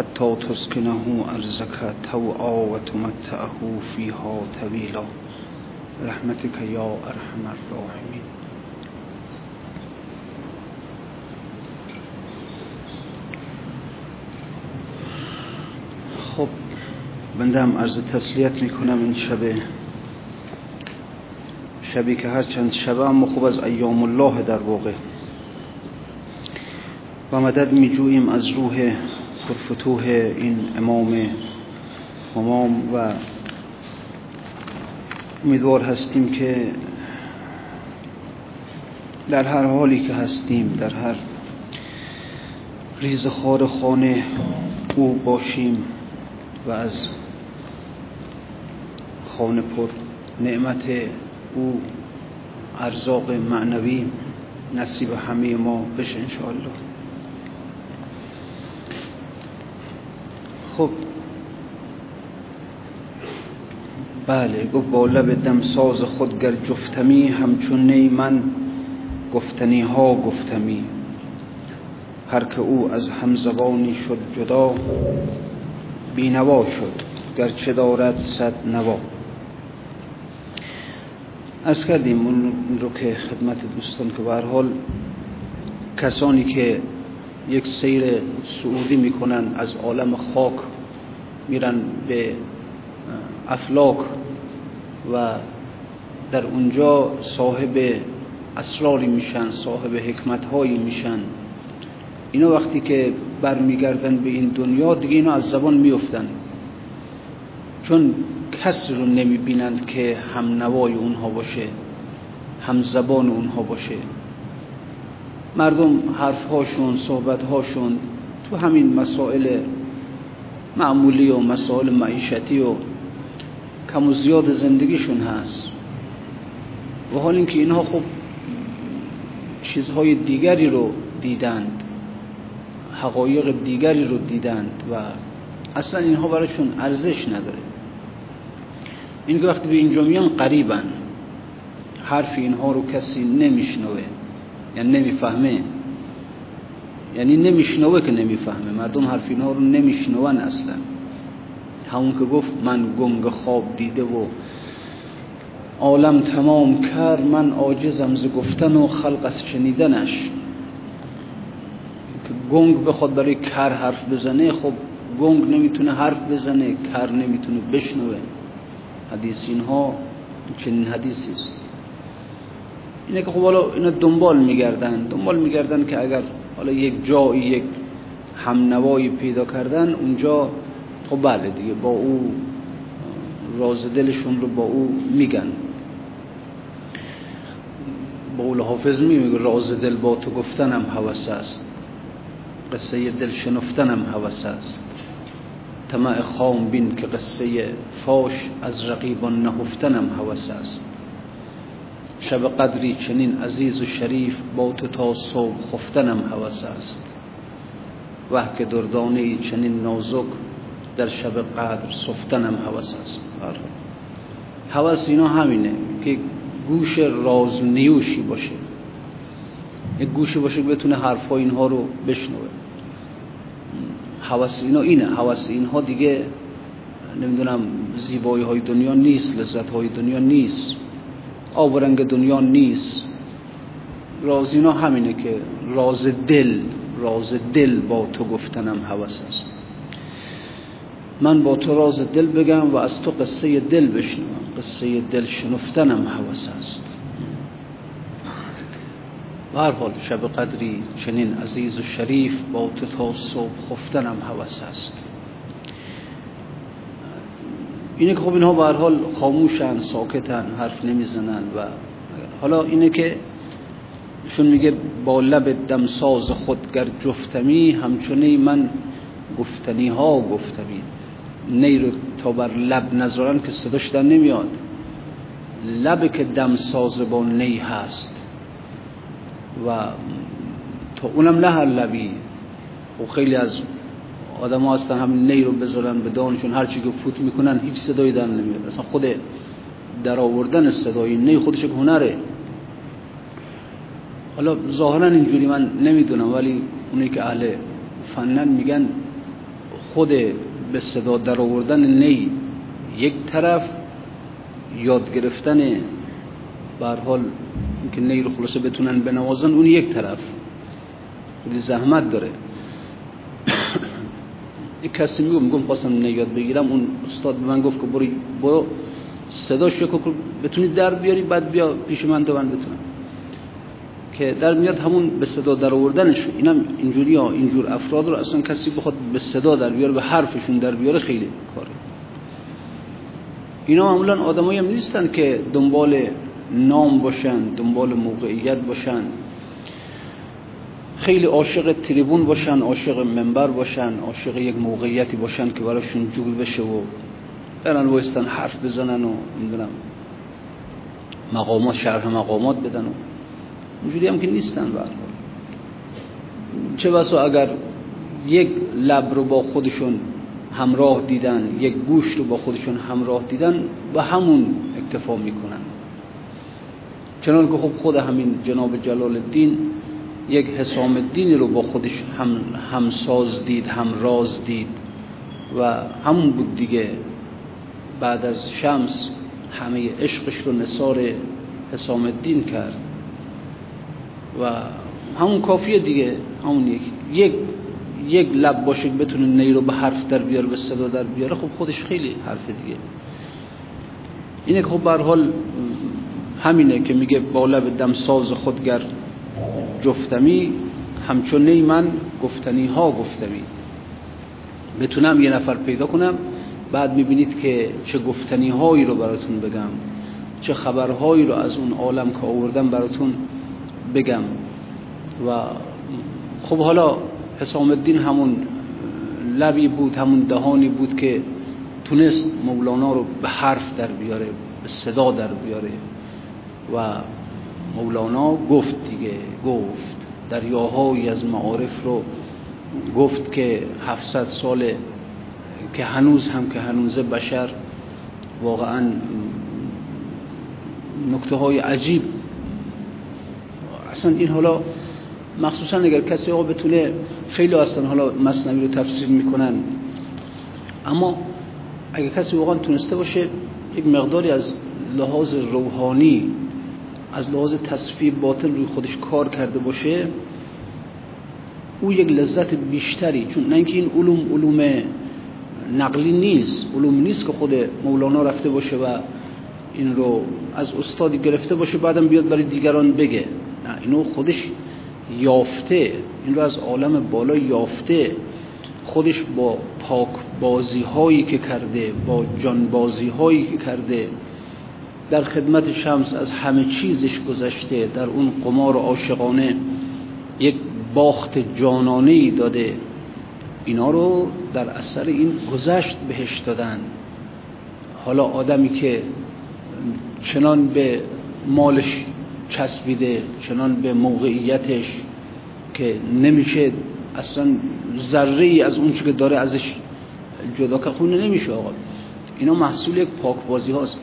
حتى تسكنه أرزك توعا وتمتعه فيها طويلا رحمتك يا أرحم الراحمين خب بنده هم عرض تسلیت می‌کنم این شبه شبی که هر چند شبه اما خوب از ایام الله در واقع. و مدد میجوییم از روح پرفتوح این امام امام و امیدوار هستیم که در هر حالی که هستیم در هر ریزخار خانه او باشیم و از خانه پر نعمت او ارزاق معنوی نصیب همه ما بشه انشاءالله. خب بله گفت با لب دمساز خود گر جفتمی همچون نی من گفتنی ها گفتمی. هر که او از همزبانی شد جدا بینوا شد گرچه دارد صد نوا. از کردیم اون رو که خدمت دوستان که به حال کسانی که یک سیر سعودی می‌کنن از عالم خاک میرن به افلاک و در اونجا صاحب اسراری میشن صاحب حکمت هایی میشن. اینا وقتی که برمیگردن به این دنیا دیگه اینا از زبان میفتن چون کسی رو نمی‌بینند که هم نوای اونها باشه هم زبان اونها باشه. مردم حرفهاشون صحبتهاشون تو همین مسائل معمولی و مسائل معیشتی و کم و زیاد زندگیشون هست. و حال اینکه اینها خب چیزهای دیگری رو دیدند حقایق دیگری رو دیدند و اصلا اینها برایشون ارزش نداره. این وقتی به اینجا میان قریبن حرف اینها رو کسی نمیشنوه. یعنی نمی‌فهمه. یعنی نمیشنوه که نمی‌فهمه. مردم حرف اینها رو نمیشنون اصلا. همون که گفت من گنگ خواب دیده و عالم تمام کر من عاجزم ز گفتن و خلق از شنیدنش. که گنگ بخواد برای کر حرف بزنه خب گنگ نمی‌تونه حرف بزنه کر نمی‌تونه بشنوه. حدیث اینها چنین حدیثی است. اینه که خب حالا اینا دنبال میگردن دنبال میگردن که اگر حالا یک جایی یک همنوایی پیدا کردن اونجا خب بله دیگه با او راز دلشون رو با او میگن. با اول حافظ میگه راز دل با تو گفتنم هوس است. قصه دل شنفتنم هوس است. طمع خام بین که قصه فاش از رقیبان نهفتنم هوس است. شب قدری چنین عزیز و شریف با تو تا صبح خفتنم هوس است. وه که دردانه چنین نازک در شب قدر صفتنم هوس است. هوس اینا همینه که گوش راز نیوشی باشه. یک گوشی باشه بتونه حرفا اینها رو بشنوه. هوس اینا اینه. هوس اینها دیگه نمی‌دونم زیبایی های دنیا نیست لذت های دنیا نیست. آب و رنگ دنیا نیست. راز اینا همینه که راز دل راز دل با تو گفتنم هوس است. من با تو راز دل بگم و از تو قصه دل بشنوم. قصه دل شنفتنم حوث است. و شب قدری چنین عزیز و شریف با تو تا صبح خفتنم حوث است. اینه که خب اینها به هر حال خاموشن ساکتن حرف نمی‌زنن و حالا اینه که چون میگه با لب دمساز خودگر جفتمی همچنین من گفتنی ها گفتمی. نی رو تا بر لب نذارن که صداش در نمیاد. لب که دمساز با نی هست. و تا اونم نه هر لبی. و خیلی از آدم ها هستن همین نی رو بذارن به دانشون هرچی که فوت می‌کنن هیچ صدایی در نمیاد. اصلا خود در آوردن صدای نی خودش هنره. حالا ظاهرا اینجوری من نمی‌دونم ولی اونی که اهل فنن میگن خود به صدا در آوردن نی یک طرف یاد گرفتن بر حال که نی رو خلاصه بتونن بنوازن اون یک طرف. زحمت داره. یک کسی میگم میگم خواستم نیاد بگیرم. اون استاد به من گفت که برو برو. صداش که بتونی در بیاری بعد بیا پیش من تو من بتونم. که در میاد همون به صدا در آوردنش. اینم اینجوری ها اینجور افراد رو اصلا کسی بخواد به صدا در بیاره به حرفشون در بیاره خیلی کاره. اینا معمولا آدمایی هم نیستن که دنبال نام باشن دنبال موقعیت باشن. خیلی عاشق تریبون باشن عاشق منبر باشن عاشق یک موقعیتی باشن که براشون جول بشه و برن وایستن حرف بزنن و نمی‌دونم مقامات شرح مقامات بدن و اونجوری هم که نیستن برحال چه بسا اگر یک لب رو با خودشون همراه دیدن یک گوش رو با خودشون همراه دیدن و همون اکتفا می‌کنن. چنان که خب خود همین جناب جلال الدین یک حسام الدین رو با خودش هم همساز دید همراز دید و همون بود دیگه. بعد از شمس همه عشقش رو نصار حسام الدین کرد. و همون کافیه دیگه. همون یک یک یک لب باشه که بتونه نی رو به حرف در بیاره به صدا در بیاره. خب خودش خیلی حرف دیگه. اینه که خب به حال همینه که میگه با لب دمساز خودگر. جفتمی همچون نی من گفتنی ها گفتمی. بتونم یه نفر پیدا کنم بعد می‌بینید که چه گفتنی هایی رو براتون بگم چه خبرهایی رو از اون عالم که آوردم براتون بگم. و خب حالا حسام الدین همون لبی بود همون دهانی بود که تونست مولانا رو به حرف در بیاره به صدا در بیاره. و مولانا گفت دیگه گفت. دریاهایی از معارف رو گفت که 700 ساله که هنوز هم که هنوز بشر واقعا نکته های عجیب. اصلا این حالا مخصوصا اگر کسی آقا بتونه خیلی اصلا حالا مصنوی رو تفسیر می‌کنن. اما اگر کسی واقعا تونسته باشه یک مقداری از لحاظ روحانی از لحاظ تصفیه باطن روی خودش کار کرده باشه او یک لذت بیشتری چون نه اینکه این علوم علوم نقلی نیست علوم نیست که خود مولانا رفته باشه و این رو از استادی گرفته باشه بعدم بیاد برای دیگران بگه. نه اینو خودش یافته این رو از عالم بالا یافته. خودش با پاک بازی هایی که کرده با جان بازی هایی که کرده در خدمت شمس از همه چیزش گذشته در اون قمار عاشقانه یک باخت جانانه ای داده. اینا رو در اثر این گذشت بهش دادن. حالا آدمی که چنان به مالش چسبیده چنان به موقعیتش که نمیشه اصلا ذره ای از اون که داره ازش جدا که خونه نمیشه آقا. اینا محصول یک پاکبازی هاست.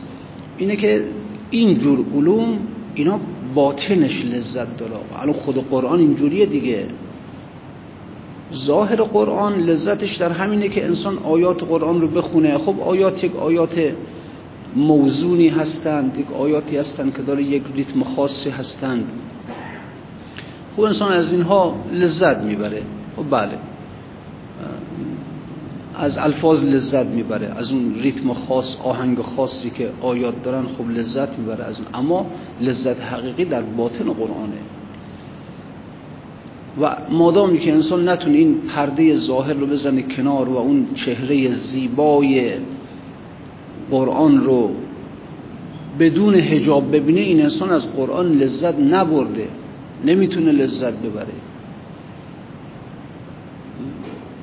اینه که این جور علوم اینا باطنش لذت داره الان خود قرآن اینجوریه دیگه. ظاهر قرآن لذتش در همینه که انسان آیات قرآن رو بخونه. خب آیات یک آیات موزونی هستند یک آیاتی هستند که داره یک ریتم خاصی هستند. خب انسان از اینها لذت می‌بره. خب بله. از الفاظ لذت می‌بره از اون ریتم خاص آهنگ خاصی که آیات دارن خب لذت می‌بره از اون. اما لذت حقیقی در باطن قرآنه. و مادامی که انسان نتونه این پرده ظاهر رو بزنه کنار و اون چهره زیبای قرآن رو بدون هجاب ببینه این انسان از قرآن لذت نبرده. نمی‌تونه لذت ببره.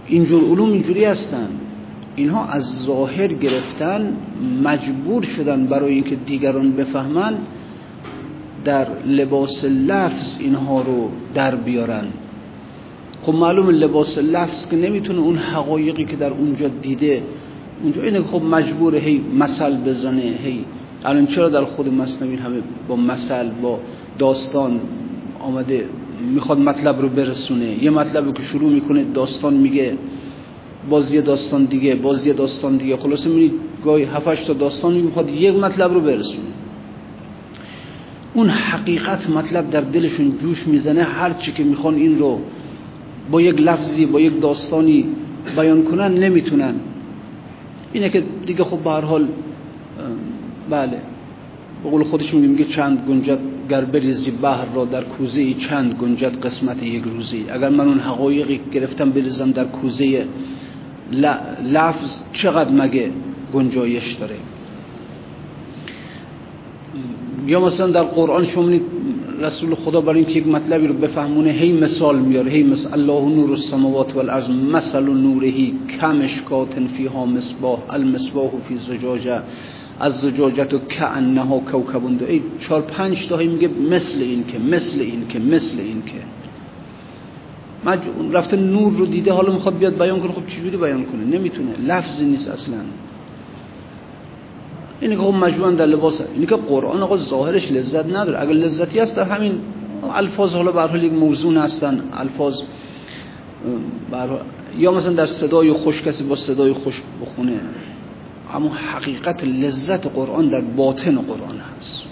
اینجور علوم اینجوری هستن. اینها از ظاهر گرفتن مجبور شدن برای اینکه دیگران بفهمن در لباس لفظ اینها رو در بیارن. خب معلوم لباس لفظ که نمی‌تونه اون حقایقی که در اونجا دیده اونجا اینه خب مجبور هی مثل بزنه هی الان چرا در خود مصنوی همه با مثل با داستان آمده می‌خواد مطلب رو برسونه. یه مطلبی که شروع می‌کنه داستان میگه. باز یه داستان دیگه باز یه داستان دیگه. خلاصه می‌بینید گاهی هفتش تا داستان می‌خواد یک مطلب رو برسونه. اون حقیقت مطلب در دلشون جوش می‌زنه. هر چی که می‌خوان این رو با یک لفظی با یک داستانی بیان کنن نمی‌تونن. اینه که دیگه خب به هر حال بله. به خودش میگه چند گنجد گر بریزی بحر را در کوزه چند گنجد قسمت یک روزی. اگر من اون حقایقی گرفتم بریزم در کوزه لفظ چقدر مگه گنجایش داره؟ یا مثلا در قرآن شما رسول خدا برای اینکه یک مطلبی رو بفهمونه هی مثال میاره هی مثل الله نور السماوات والارض مثل نورهی کمشکات فیها مصباح المصباح فی زجاجه از زجاجت و کعنها کوکبون ای چهار پنج میگه مثل این که مثل این که مثل این که. رفته نور رو دیده حالا می‌خواد بیاد بیان کنه خب چجوری بیان کنه؟ نمی‌تونه لفظی نیست اصلا. اینه که خب مجبورن در لباس اینه که قرآن آقا ظاهرش لذت نداره. اگر لذتی هست در همین الفاظ حالا به حال یک موزون هستن الفاظ یا مثلا در صدای خوش کسی با صدای خوش بخونه. اما حقیقت لذت قرآن در باطن قرآن هست.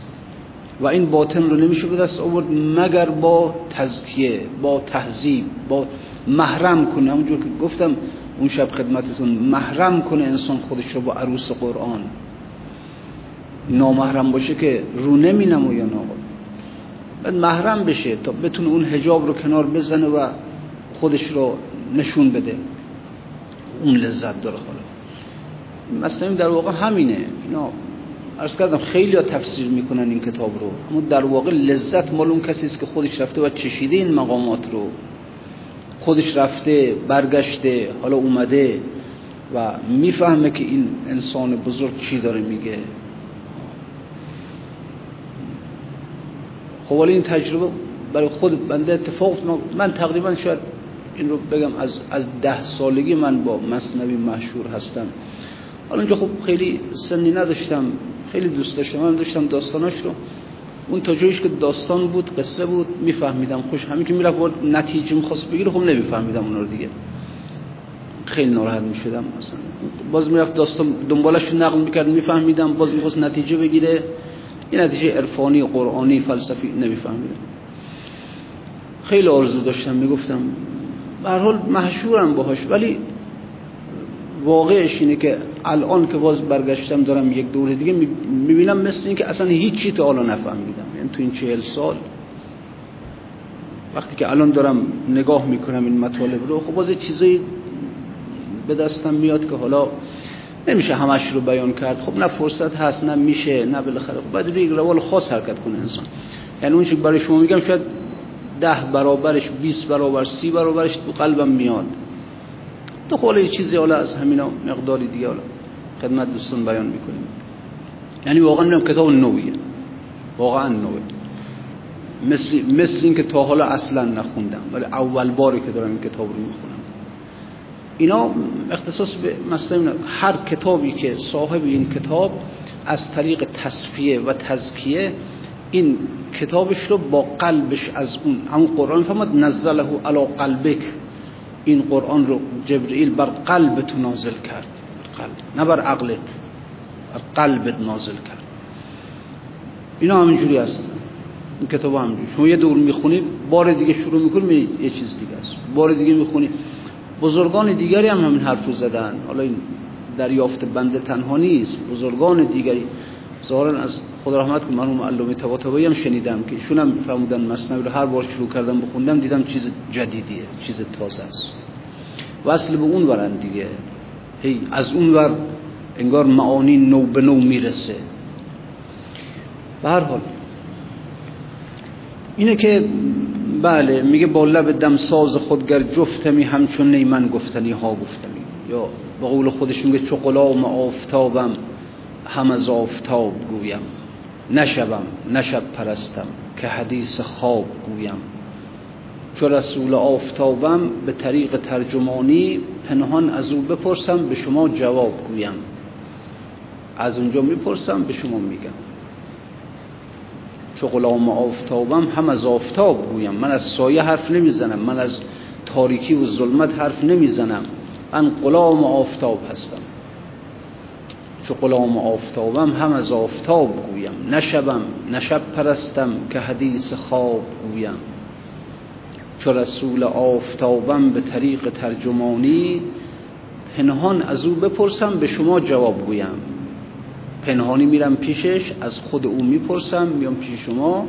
و این باطن رو نمیشه به دست آورد مگر با تزکیه با تهذیب با محرم کنه. همونجور که گفتم اون شب خدمتتون محرم کنه انسان خودش رو با عروس قرآن. نامحرم باشه که رو نمی نمویان آقا. بعد محرم بشه تا بتونه اون هجاب رو کنار بزنه و خودش رو نشون بده. اون لذت داره مثلا در واقع همینه. اینا عرض کردم خیلی تفسیر می‌کنن این کتاب رو. اما در واقع لذت مال اون کسی است که خودش رفته و چشیده این مقامات رو. خودش رفته برگشته حالا اومده و می‌فهمه که این انسان بزرگ چی داره میگه. خب ولی این تجربه برای خود بنده اتفاق من تقریبا شاید این رو بگم از از ده سالگی من با مصنوی مشهور هستم. حالا اینجا خب خیلی سنی نداشتم خیلی دوست داشتم. من داشتم داستاناش رو. اون تا جایش که داستان بود قصه بود میفهمیدم. خوش همین که می‌رفت نتیجه می‌خواست بگیره خب نمیفهمیدم اون رو دیگه. خیلی ناراحت می‌شدم مثلا باز می‌رفت داستان دنبالش نقل می‌کرد میفهمیدم. باز می‌خواست نتیجه بگیره. این نتیجه عرفانی قرآنی فلسفی نمیفهمیدم. خیلی آرزو داشتم می‌گفتم. به حال محشورم باهاش. ولی واقعش اینه که الان که باز برگشتم دارم یک دوره دیگه می‌بینم مثل این که اصلا هیچی تا حالا نفهمیدم. یعنی تو این چهل سال. وقتی که الان دارم نگاه می‌کنم این مطالب رو خب باز چیزایی به دستم میاد که حالا نمیشه همش رو بیان کرد. خب نه فرصت هست نه میشه نه بالاخره. خب باید یک روال خاص حرکت کنه انسان. یعنی اون چیز برای شما میگم شاید ده برابرش 20 برابر سی برابرش تو قلبم میاد. تو یه چیزی حالا از همینا مقداری دیگه حالا خدمت دوستان بیان می‌کنیم. یعنی واقعا میگم کتاب نویه. واقعا نویه. مثل مثل این که تا حالا اصلا نخوندم ولی اول باری که دارم این کتاب رو می‌خونم. اینا اختصاص به مثلا هر کتابی که صاحب این کتاب از طریق تصفیه و تزکیه این کتابش رو با قلبش از اون همون قرآن فهمد نزله علا قلبک. این قرآن رو جبرئیل بر قلبت نازل کرد. قلب. نه بر عقلت. بر قلبت نازل کرد. اینا همینجوری هست. این کتاب همینجوری. شما یه دور می‌خونی بار دیگه شروع می‌کنی یه چیز دیگه است. بار دیگه می‌خونی. بزرگان دیگری هم همین حرف رو زدن. حالا این دریافت بنده تنها نیست. بزرگان دیگری. ظاهرا از خدا رحمت کنه مرحوم علامه طباطبایی هم شنیدم که ایشون هم فرمودن مصنوی رو هر بار شروع کردم بخوندم دیدم چیز جدیدیه چیز تازه است. وصل به اون ورن دیگه. هی از اون ور انگار معانی نو به نو می‌رسه. به هر حال اینه که بله میگه با لب دم ساز خودگر جفتمی همچون نیمن گفتنی ها گفتمی یا به قول خودش میگه چو غلام آفتابم. هم از آفتاب گویم. نشبم نشب پرستم که حدیث خواب گویم. چو رسول آفتابم به طریق ترجمانی پنهان از او بپرسم به شما جواب گویم. از اونجا می‌پرسم به شما میگم. چو غلام آفتابم هم از آفتاب گویم. من از سایه حرف نمی‌زنم من از تاریکی و ظلمت حرف نمی‌زنم. من غلام آفتاب هستم. چو غلام آفتابم هم از آفتاب گویم. نشبم نشب پرستم که حدیث خواب گویم. چو رسول آفتابم به طریق ترجمانی پنهان از او بپرسم به شما جواب گویم. پنهانی میرم پیشش از خود او می‌پرسم میام پیش شما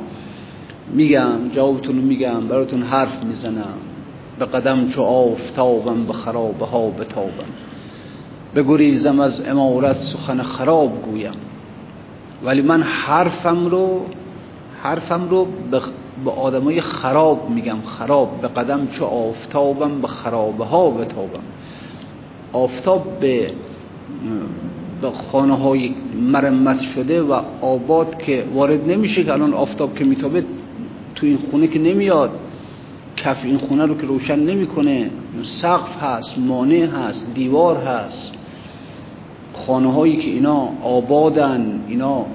میگم جوابتون رو میگم براتون حرف می‌زنم. به قدم چو آفتابم به خرابه ها بتابم. بگریزم از امارت سخن خراب گویم. ولی من حرفم رو حرفم رو به آدمای خراب میگم خراب. به قدم چو آفتابم به خرابه ها بتابم. آفتاب به به خانه های مرمت شده و آباد که وارد نمیشه که الان آفتاب که میتابه تو این خونه که نمیاد. کف این خونه رو که روشن نمی‌کنه. سقف هست مانع هست دیوار هست. خانه هایی که اینا آبادن اینا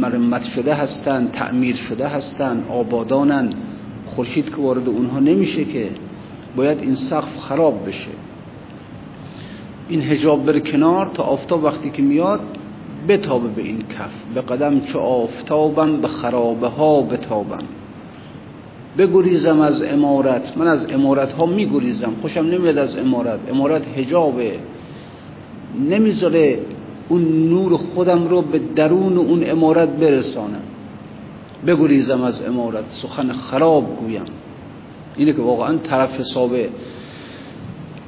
مرمت شده هستن تعمیر شده هستن آبادانن خورشید که وارد اونها نمیشه که باید این سقف خراب بشه. این هجاب بر کنار تا آفتاب وقتی که میاد بتابه به این کف. به قدم چه آفتابم به خرابه ها بتابم. بگریزم از امارت. من از امارت ها میگریزم. خوشم نمیاد از امارت. امارت هجابه نمی‌ذاره اون نور خودم رو به درون اون امارت برسانم بگریزم از امارت سخن خراب گویم. اینه که واقعا طرف حسابه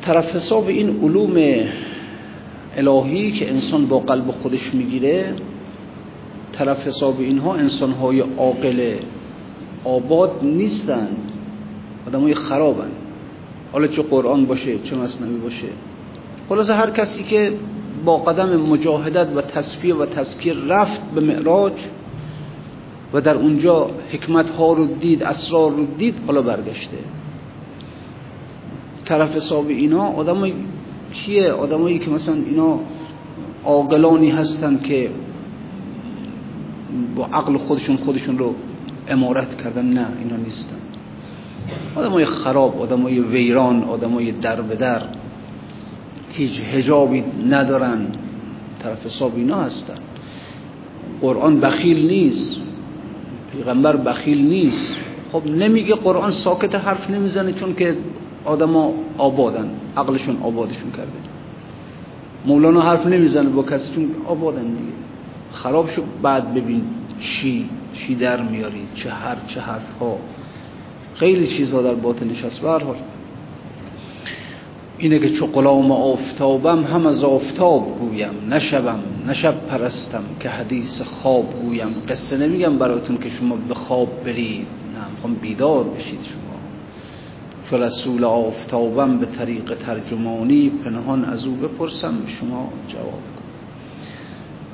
طرف حساب این علوم الهی که انسان با قلب خودش می‌گیره طرف حساب اینها انسان های عاقل آباد نیستن. آدم های خرابن. حالا چه قرآن باشه چه مصنوی باشه. خلاصه هر کسی که با قدم مجاهدت و تصفیه و تذکیر رفت به معراج و در اونجا حکمت ها رو دید اسرار رو دید حالا برگشته. طرف حساب اینا آدم چیه آدمایی که مثلا اینا عاقلانی هستن که با عقل خودشون خودشون رو امارت کردن. نه اینا نیستن. آدمای خراب آدمای ویران آدمای در به در. هیچ هجابی ندارن. طرف حساب اینا هستن. قرآن بخیل نیست. پیغمبر بخیل نیست. خب نمیگه قرآن ساکت حرف نمی‌زنه چون که آدما آبادن. عقلشون آبادشون کرده. مولانا حرف نمی‌زنه با کسی چون آبادن دیگه. خراب شو بعد ببین چی چی در میاری چه هر چه حرف ها خیلی چیزها در باطنش هست. به حال اینه که چو غلام آفتابم هم از آفتاب گویم. نشبم نشب پرستم که حدیث خواب گویم. قصه نمیگم براتون که شما به خواب برید. نه می‌خوام بیدار بشید شما. چو رسول آفتابم به طریق ترجمانی پنهان از او بپرسم شما جواب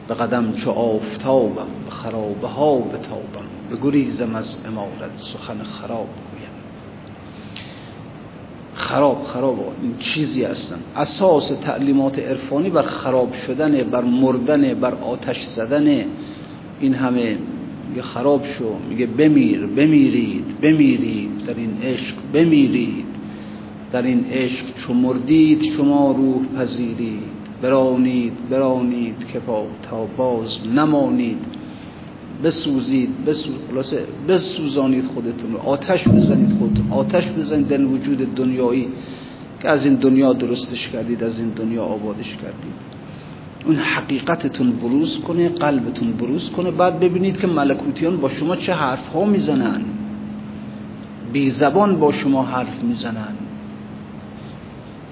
به قدم چو آفتابم به خرابه ها بتابم. به گریزم از امارت سخن خراب خراب خراب این چیزی هستن. اساس تعلیمات عرفانی بر خراب شدن بر مردن بر آتش زدن این همه میگه خراب شو. میگه بمیر بمیرید بمیرید در این عشق بمیرید در این عشق. چو مردید شما روح پذیرید. برانید برانید که با تا باز نمانید. بسوزید بسوزانید خودتون رو. آتش بزنید خودتون. آتش بزنید در وجود دنیایی که از این دنیا درستش کردید از این دنیا آبادش کردید. اون حقیقتتون بروز کنه قلبتون بروز کنه. بعد ببینید که ملکوتیان با شما چه حرف ها می‌زنن. بی زبان با شما حرف می‌زنن.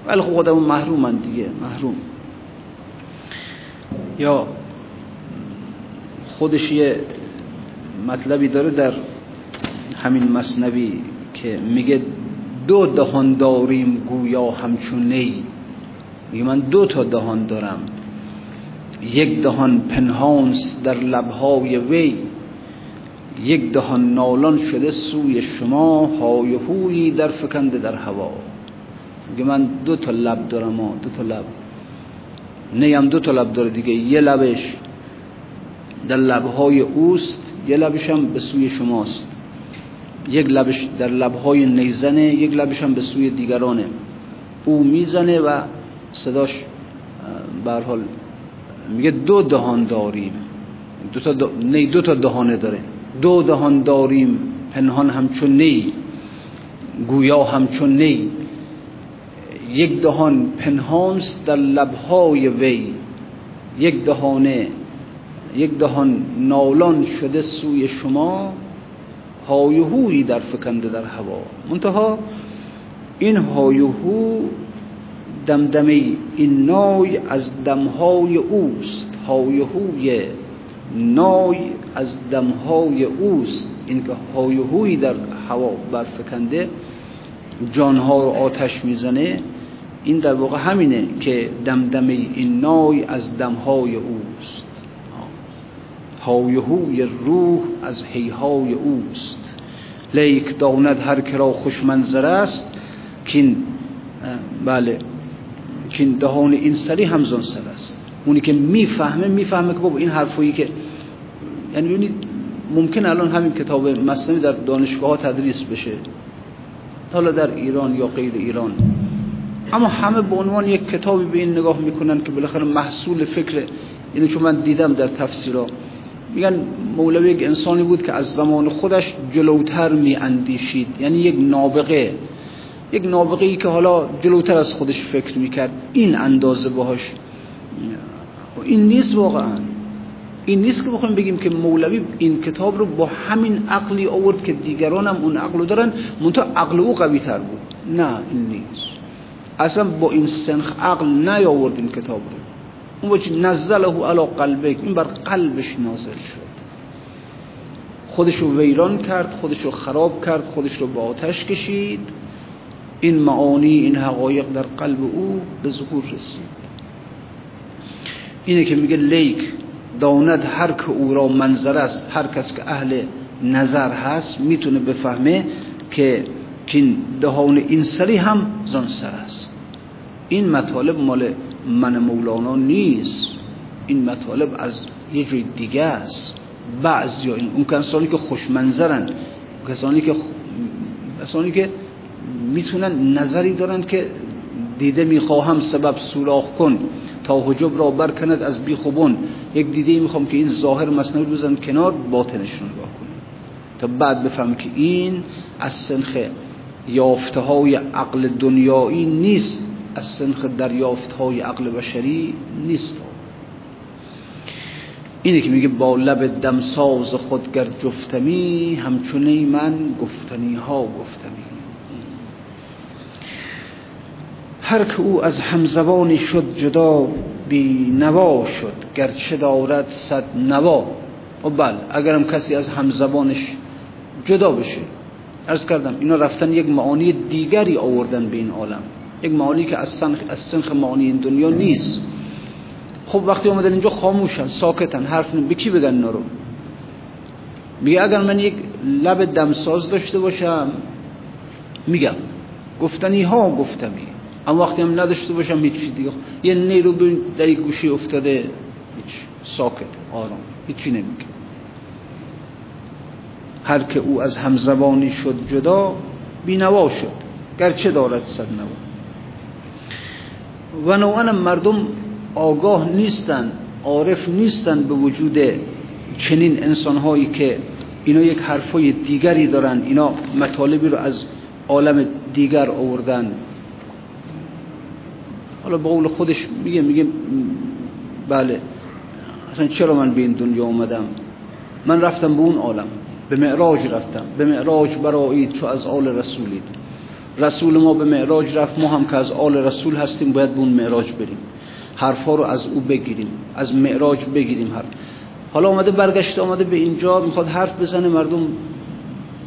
ولی خب خودمون محرومن دیگه محروم. یا خودش یه مطلبی داره در همین مصنوی که میگه دو دهان داریم گویا همچون نی. میگه من دو تا دهان دارم. یک دهان پنهانس در لبهای وی. یک دهان نالان شده سوی شما های هویی در فکنده در هوا. میگه من دو تا لب دارم دو تا لب. نیم دو تا لب داره دیگه یه لبش. در لبهای اوست یه لبش هم به سوی شماست. یک لبش در لبهای نیزنه یک لبش هم به سوی دیگرانه. او می‌زنه و صداش حال میگه دو دهان داریم. دو تا نی دو تا دهانه داره. دو دهان داریم پنهان همچون نی. گویا همچون نی. یک دهان پنهانست در لبهای وی. یک دهانه یک دهان نالان شده سوی شما هایهویی در فکنده در هوا. منتها این هایهو دمدمه این نای از دمهای اوست. هایهوی نای از دمهای اوست. این که هایهویی در هوا برفکنده جانها رو آتش می‌زنه. این در واقع همینه که دمدمه این نای از دمهای اوست. هایهوی روح از هیهای اوست. لیک داند هر کرا خوش منظر است کین بله کین دهان این سری همزان سر است. اونی که می‌فهمه می‌فهمه که بابا این حرفایی که یعنی ببینید ممکن الان همین کتاب مصنوی در دانشگاه ها تدریس بشه. حالا در ایران یا غیر ایران. اما همه به عنوان یک کتابی به این نگاه می‌کنن که بالاخره محصول فکر اینو چون من دیدم در تفسیرها. میگن مولوی یک انسانی بود که از زمان خودش جلوتر می اندیشید یعنی یک نابغه یک نابغه ای که حالا جلوتر از خودش فکر می‌کرد. این اندازه باهاش. این نیست واقعا. این نیست که بخوایم بگیم که مولوی این کتاب رو با همین عقلی آورد که دیگران هم اون عقل رو دارن. منتها عقل او قوی تر بود. نه این نیست. اصلا با این سنخ عقل نیاورد این کتاب رو. اون وجه نزله علا قلبک این بر قلبش نازل شد. خودش رو ویران کرد خودش رو خراب کرد خودش رو با آتش کشید. این معانی این حقایق در قلب او به ظهور رسید. اینه که میگه لیک داند هر که او را منظر است هر کس که اهل نظر هست می‌تونه بفهمه که این دهان این سری هم زنسر است. این مطالب مال من مولانا نیست. این مطالب از یه جای دیگه است. بعض یا این اون کسانی که خوشمنظرن کسانی که کسانی که می‌تونن نظری دارن که دیده می‌خواهم سبب سوراخ کن تا حجب را برکند از بیخوبون یک دیده می‌خوام که این ظاهر مصنوی بزن کنار باطنش رو نگاه کنم. تا بعد بفهم که این از سنخ یافته های عقل دنیایی نیست. از سنخ دریافت های عقل بشری نیست. اینه که میگه با لب دمساز خود گر جفتمی همچونه من گفتنی ها گفتمی. هر که او از همزبانی شد جدا بی نوا شد گرچه دارد صد نوا. و بله اگرم کسی از همزبانش جدا بشه. ارز کردم اینا رفتن یک معانی دیگری آوردن به این عالم. یک معانی که از سنخ, از سنخ معانی این دنیا نیست. خب وقتی اومدن اینجا خاموشن ساکتن حرف به کی بگن نرو میگه اگر من یک لب دمساز داشته باشم میگم. گفتنی ها گفتمی. اما وقتی هم نداشته باشم هیچی دیگه. یه نیرو در یک گوشی افتاده هیچ ساکت آرام هیچی نمیگه هر که او از همزبانی شد جدا بینوا شد. گرچه دارد صد نوا. و نوعا مردم آگاه نیستن عارف نیستن به وجود چنین انسانهایی که اینا یک حرفای دیگری دارن اینا مطالبی رو از عالم دیگر آوردن. حالا به قول خودش میگه میگه بله اصلا چرا من به این دنیا اومدم؟ من رفتم به اون عالم به معراج رفتم به معراج برایید چو از آل رسولید. رسول ما به معراج رفت. ما هم که از آل رسول هستیم باید به اون معراج بریم. حرفا رو از او بگیریم از معراج بگیریم حرف. حالا آمده برگشته آمده به اینجا می‌خواد حرف بزنه مردم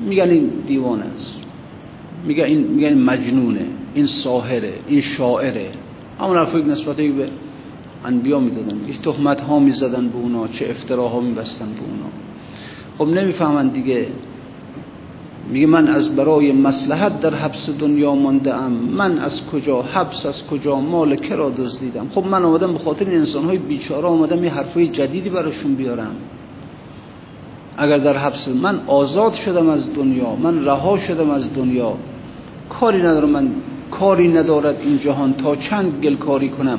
میگن این دیوانه است. میگن این میگن مجنونه این ساحره این شاعره. همون حرفی نسبت به انبیا می‌دادن. هیچ تهمت ها می‌زدن به اونا چه افتراها میبستن به اونا. خب نمی‌فهمن دیگه میگه من از برای مسلحت در حبس دنیا مانده ام من از کجا حبس از کجا مال کرا دزدیدم؟ خب من آمدم به خاطر این انسان های بیچاره آمدم یه حرفای جدیدی براشون بیارم. اگر در حبس من آزاد شدم از دنیا من رها شدم از دنیا کاری ندارم من کاری ندارد این جهان تا چند گلکاری کنم.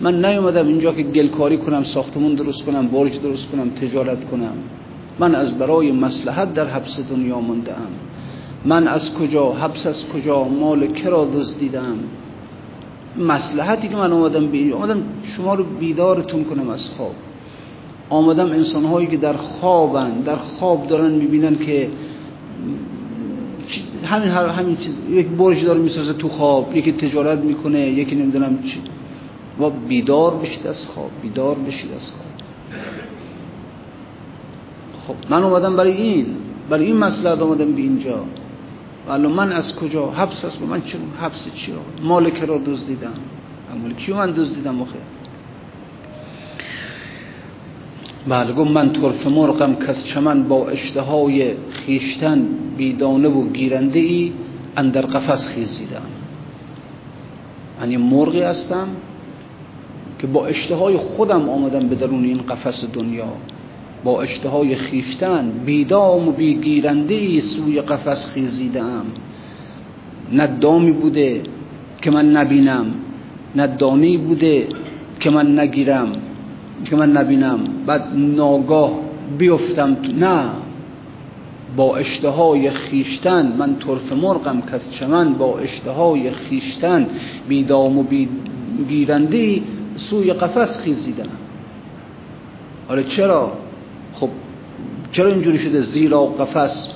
من نیومدم اینجا که گلکاری کنم ساختمون درست کنم برج درست کنم تجارت کنم. من از برای مسلحت در حبس دنیا مانده ام من از کجا حبس از کجا مال کرا دزدیدم؟ مسلحتی که من آمدم به آمدم شما رو بیدارتون کنم از خواب. آمدم انسان هایی که در خوابن در خواب دارن می‌بینن که همین همین چیز یک برج داره می‌سازه تو خواب یکی تجارت می‌کنه یکی نمی‌دونم چی. و بیدار بشید از خواب بیدار بشید از خواب. خب من اومدم برای این برای این مسئله اومدم به اینجا. ولی من از کجا؟ حبس است. من چه حبس چی مالک را دزدیدم. مال کیو من دزدیدم آخه؟ بله گم من طرف مرغم کس چمن با اشتهای خیشتن بیدانه و گیرنده ای اندر قفس خیزیدم. من یه مرغی هستم که با اشتهای خودم آمدم به درون این قفس دنیا. با اشتهای خیشتن بیدام و بیگیرنده سوی قفس خیزیدم نه دامی بوده که من نبینم. نه دانی بوده که من نگیرم. که من نبینم. بعد ناگاه بیفتم نه. با اشتهای خیشتن. من طرف مرغم کس چمن. با اشتهای خیشتن. بیدام و بیگیرنده سوی قفس خیزیدم حالا چرا؟ خب چرا اینجوری شده؟ زیرا قفس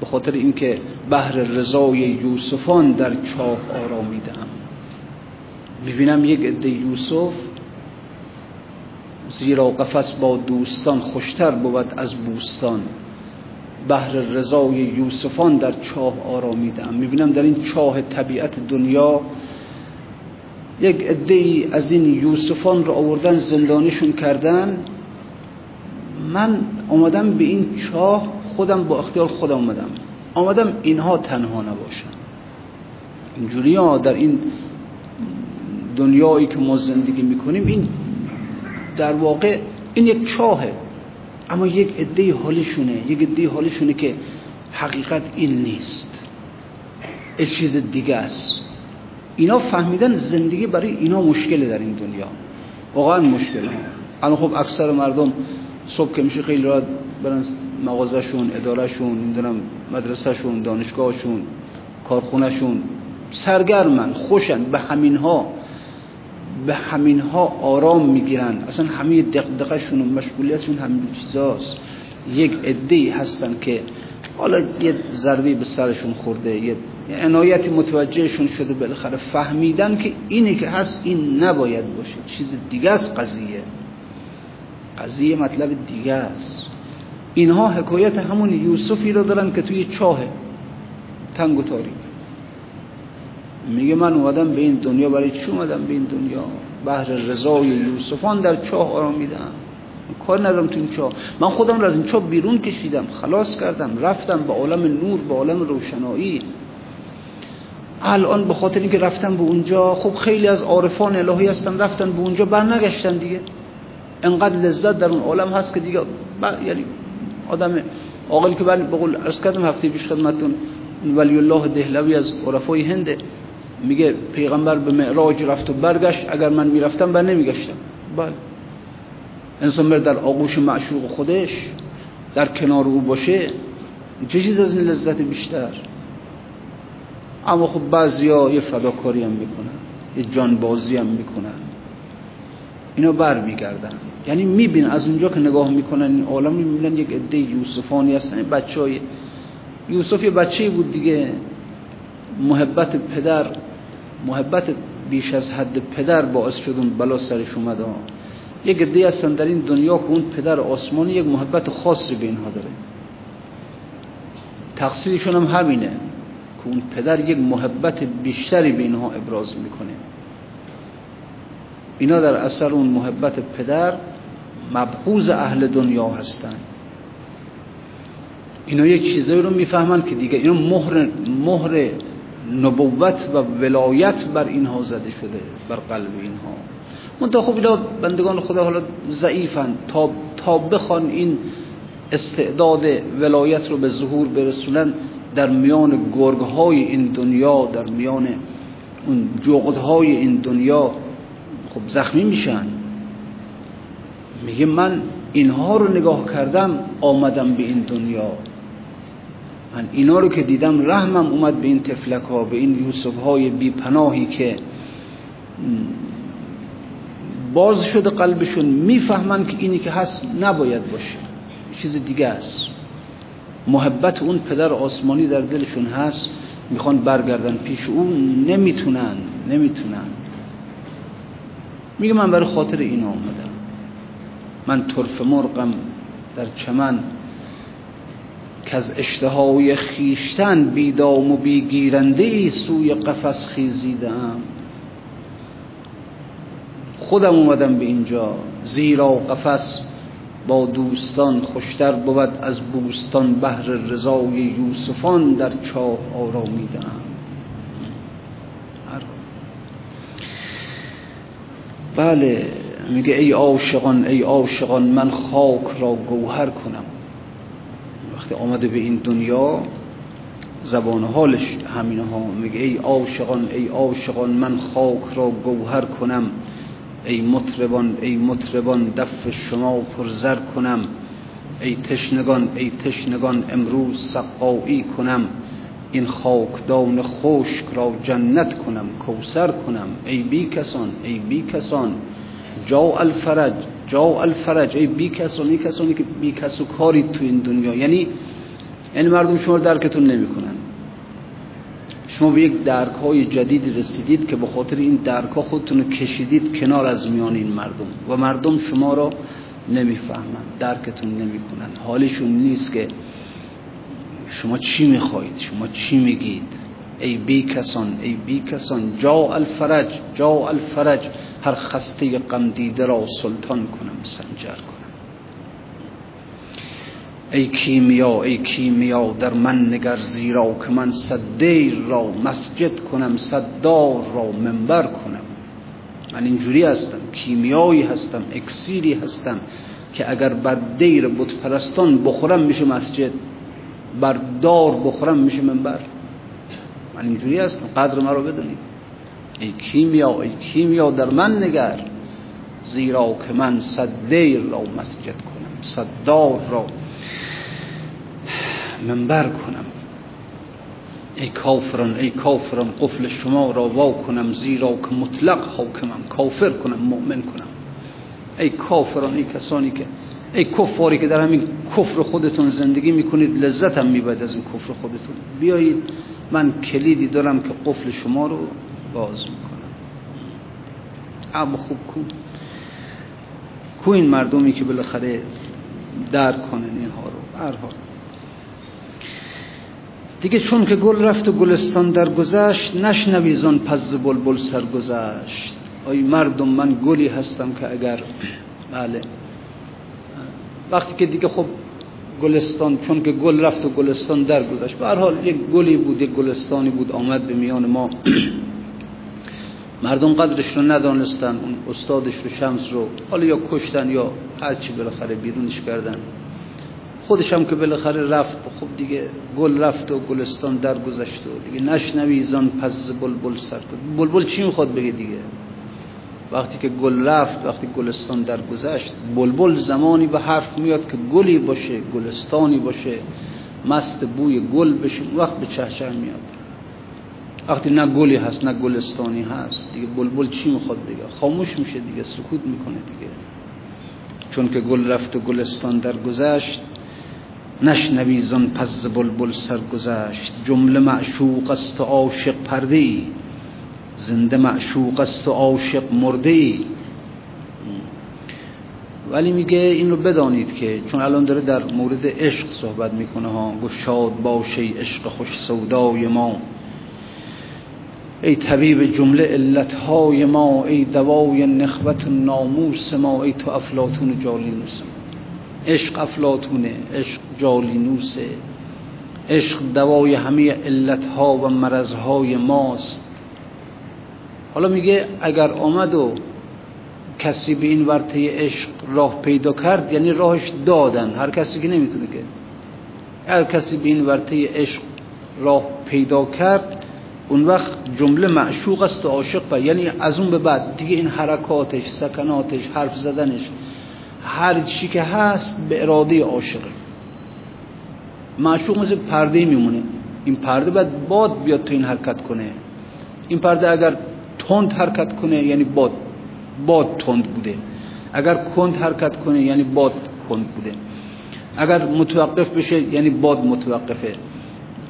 به خاطر اینکه بحر رضای یوسفان در چاه آرامیدم می‌بینم یک عده یوسف زیرا قفس با دوستان خوشتر بود از بوستان. بحر رضای یوسفان در چاه آرامیدم می‌بینم در این چاه طبیعت دنیا یک عده از این یوسفان رو آوردن زندانشون کردن. من آمدم به این چاه خودم با اختیار خودم آمدم. آمدم اینها تنها نباشن. اینجوری ها در این دنیایی که ما زندگی می‌کنیم این در واقع این یک چاهه. اما یک عده حالشونه یک عده حالشونه که حقیقت این نیست. این چیز دیگه است. اینا فهمیدن زندگی برای اینا مشکله در این دنیا. واقعا مشکله الان خب اکثر مردم صبح که میشه خیلی راحت برن مغازهشون ادارهشون نمی‌دونم مدرسهشون دانشگاهشون کارخونهشون. سرگرمن خوشن. به همینها به همینها آرام می‌گیرن. اصلا همه دقدقشون و مشغولیتشون همین چیزاست. یک عده هستن که حالا یه ضربه به سرشون خورده یه عنایتی متوجهشون شده بالاخره فهمیدن که اینی که هست این نباید باشه. چیز دیگه است قضیه. قضیه مطلب دیگه است. اینها حکایت همون یوسفی رو دارن که توی چاه تنگ و تاریک. میگه من اومدم به این دنیا برای چی اومدم به این دنیا؟ بحر رضای یوسفان در چاه آرامیدم کار ندارم تو این چاه. من خودم رو از این چاه بیرون کشیدم خلاص کردم رفتم به عالم نور به عالم روشنایی. الان به خاطر اینکه رفتم به اونجا خب خیلی از عارفان الهی هستن رفتن به اونجا برنگشتن دیگه. انقدر لذت در اون عالم هست که دیگه یعنی آدم عاقلی که ولی بقول ارز کردم هفته پیش خدمتتون ولی الله دهلوی از عرفای هنده میگه پیغمبر به معراج رفت و برگشت اگر من می‌رفتم بر نمیگشتم. بله. انسان بر در آغوش معشوق خودش در کنار او باشه چه چیز از این لذت بیشتر؟ اما خب بعضیا یه فداکاری هم می‌کنن یه جانبازی هم می‌کنن. اینا بر میگردن. یعنی میبین از اونجا که نگاه می‌کنن این عالم می‌بینن یک عده یوسفانی هستن بچه های یوسف یه بچه بود دیگه. محبت پدر محبت بیش از حد پدر باعث شد اون بلا سرش اومده یک عده هستن در این دنیا که اون پدر آسمانی یک محبت خاصی به اینها داره. تقصیرشون هم همینه که اون پدر یک محبت بیشتری به اینها ابراز می‌کنه. اینا در اثر اون محبت پدر مبغوز اهل دنیا هستن. اینا یک چیزایی رو می‌فهمن که دیگه اینا مهر مهر نبوت و ولایت بر اینها زده شده بر قلب اینها. منتها خب اینا بندگان خدا حالا ضعیفن. تا, تا بخوان این استعداد ولایت رو به ظهور برسونن در میان گرگهای این دنیا در میان اون جغدهای این دنیا خب زخمی میشن. میگه من اینها رو نگاه کردم آمدم به این دنیا. من اینا رو که دیدم رحمم اومد به این تفلک ها به این یوسف های بی پناهی که باز شده قلبشون می‌فهمن که اینی که هست نباید باشه. چیز دیگه است. محبت اون پدر آسمانی در دلشون هست می‌خوان برگردن پیش اون نمی‌تونن نمی‌تونن. میگه من برای خاطر این آمدم من طرف مرقم در چمن که از اشتهای خیشتن بیدام و بیگیرنده ای سوی قفس خیزیدم. خودم اومدم به اینجا. زیرا قفس با دوستان خوشتر بود از بوستان بهر رضای یوسفان در چاه آرامیدم. بله میگه ای عاشقان ای عاشقان من خاک را گوهر کنم. وقتی آمده به این دنیا زبان حالش همینه ها. میگه ای عاشقان ای عاشقان من خاک را گوهر کنم. ای مطربان ای مطربان دف شما پرزر کنم. ای تشنگان ای تشنگان امروز سقایی کنم. این خاکدان خشک را جنت کنم کوسر کنم ای بی کسان ای بی کسان. جا الفرج جا الفرج ای بی کسان ای کسانی که بی کس و کاری تو این دنیا. یعنی این مردم شما درکتون نمی‌کنن. شما به یک درک های جدید رسیدید که به خاطر این درک ها خودتون کشیدید کنار از میان این مردم و مردم شما را نمی‌فهمند درکتون نمی‌کنن. حالشون نیست که شما چی می‌خواهید؟ شما چی میگید؟ ای بی کسان ای بی کسان جا الفرج جا الفرج. هر خسته غم دیده را سلطان کنم سنجر کنم. ای کیمیا ای کیمیا در من نگر زیرا که من صد دیر را مسجد کنم صد دار را منبر کنم. من اینجوری هستم کیمیایی هستم اکسیری هستم که اگر بر دیر بود پرستان بخورم میشه مسجد. بر دار بخورم میشه منبر. من اینجوری هستم. قدر من رو ای کیمیا ای کیمیا در من نگر. زیرا که من صد دیر را مسجد کنم. صد دار را منبر کنم. ای کافران ای کافران قفل شما را وا کنم. زیرا که مطلق حاکمم. کافر کنم مؤمن کنم. ای کافران ای کسانی که ای کفاری که در همین کفر خودتون زندگی می‌کنید لذت هم میباید از این کفر خودتون. بیایید من کلیدی دارم که قفل شما رو باز می‌کنم. اما خوب کو کو این مردمی که بالاخره درک کنن اینها رو؟ هر دیگه چون که گل رفت و گلستان در گذشت نشنویزان پز بلبل سرگذشت. آی مردم من گلی هستم که اگر بله. وقتی که دیگه خب گلستان چون که گل رفت و گلستان در گذشت به هر حال یک گلی بود یک گلستانی بود آمد به میان ما. مردم قدرش رو ندانستن اون استادش رو شمس رو حالا یا کشتن یا هرچی بالاخره بیرونش کردن. خودش هم که بالاخره رفت خب دیگه گل رفت و گلستان در گذشت و دیگه نشنوی زان پس بلبل سر بلبل چی می‌خواد بگه دیگه؟ وقتی که گل رفت وقتی گلستان در گذشت بلبل زمانی به حرف میاد که گلی باشه گلستانی باشه مست بوی گل بشه وقت به چهچه میاد. وقتی نه گلی هست نه گلستانی هست دیگه بلبل چی می‌خواد دیگه خاموش میشه دیگه سکوت می‌کنه دیگه. چون که گل رفت و گلستان در گذشت نشنوی زن پس بلبل سرگذشت. جمله معشوق است و عاشق پرده زنده معشوق است و عاشق مرده ولی میگه این رو بدانید که چون الان داره در مورد عشق صحبت می‌کنه ها گشاد باشه عشق خوش سودای ما. ای طبیب جمله علتهای ما ای دوای نخوت ناموس ما ای تو افلاتون جالینوس. ما عشق افلاتونه عشق جالینوسه. عشق دوای همه علتها و مرضهای ماست. حالا میگه اگر آمد و کسی به این ورطه عشق راه پیدا کرد یعنی راهش دادن. هر کسی که نمی‌تونه که هر کسی به این ورطه عشق راه پیدا کرد اون وقت جمله معشوق است و عاشق یعنی از اون به بعد دیگه این حرکاتش سکناتش حرف زدنش هر چی که هست به اراده عاشقه معشوق مثل پرده میمونه. این پرده باید باد بیاد تو این حرکت کنه. این پرده اگر تند حرکت کنه یعنی باد باد تند بوده. اگر کند حرکت کنه یعنی باد کند بوده. اگر متوقف بشه یعنی باد متوقفه.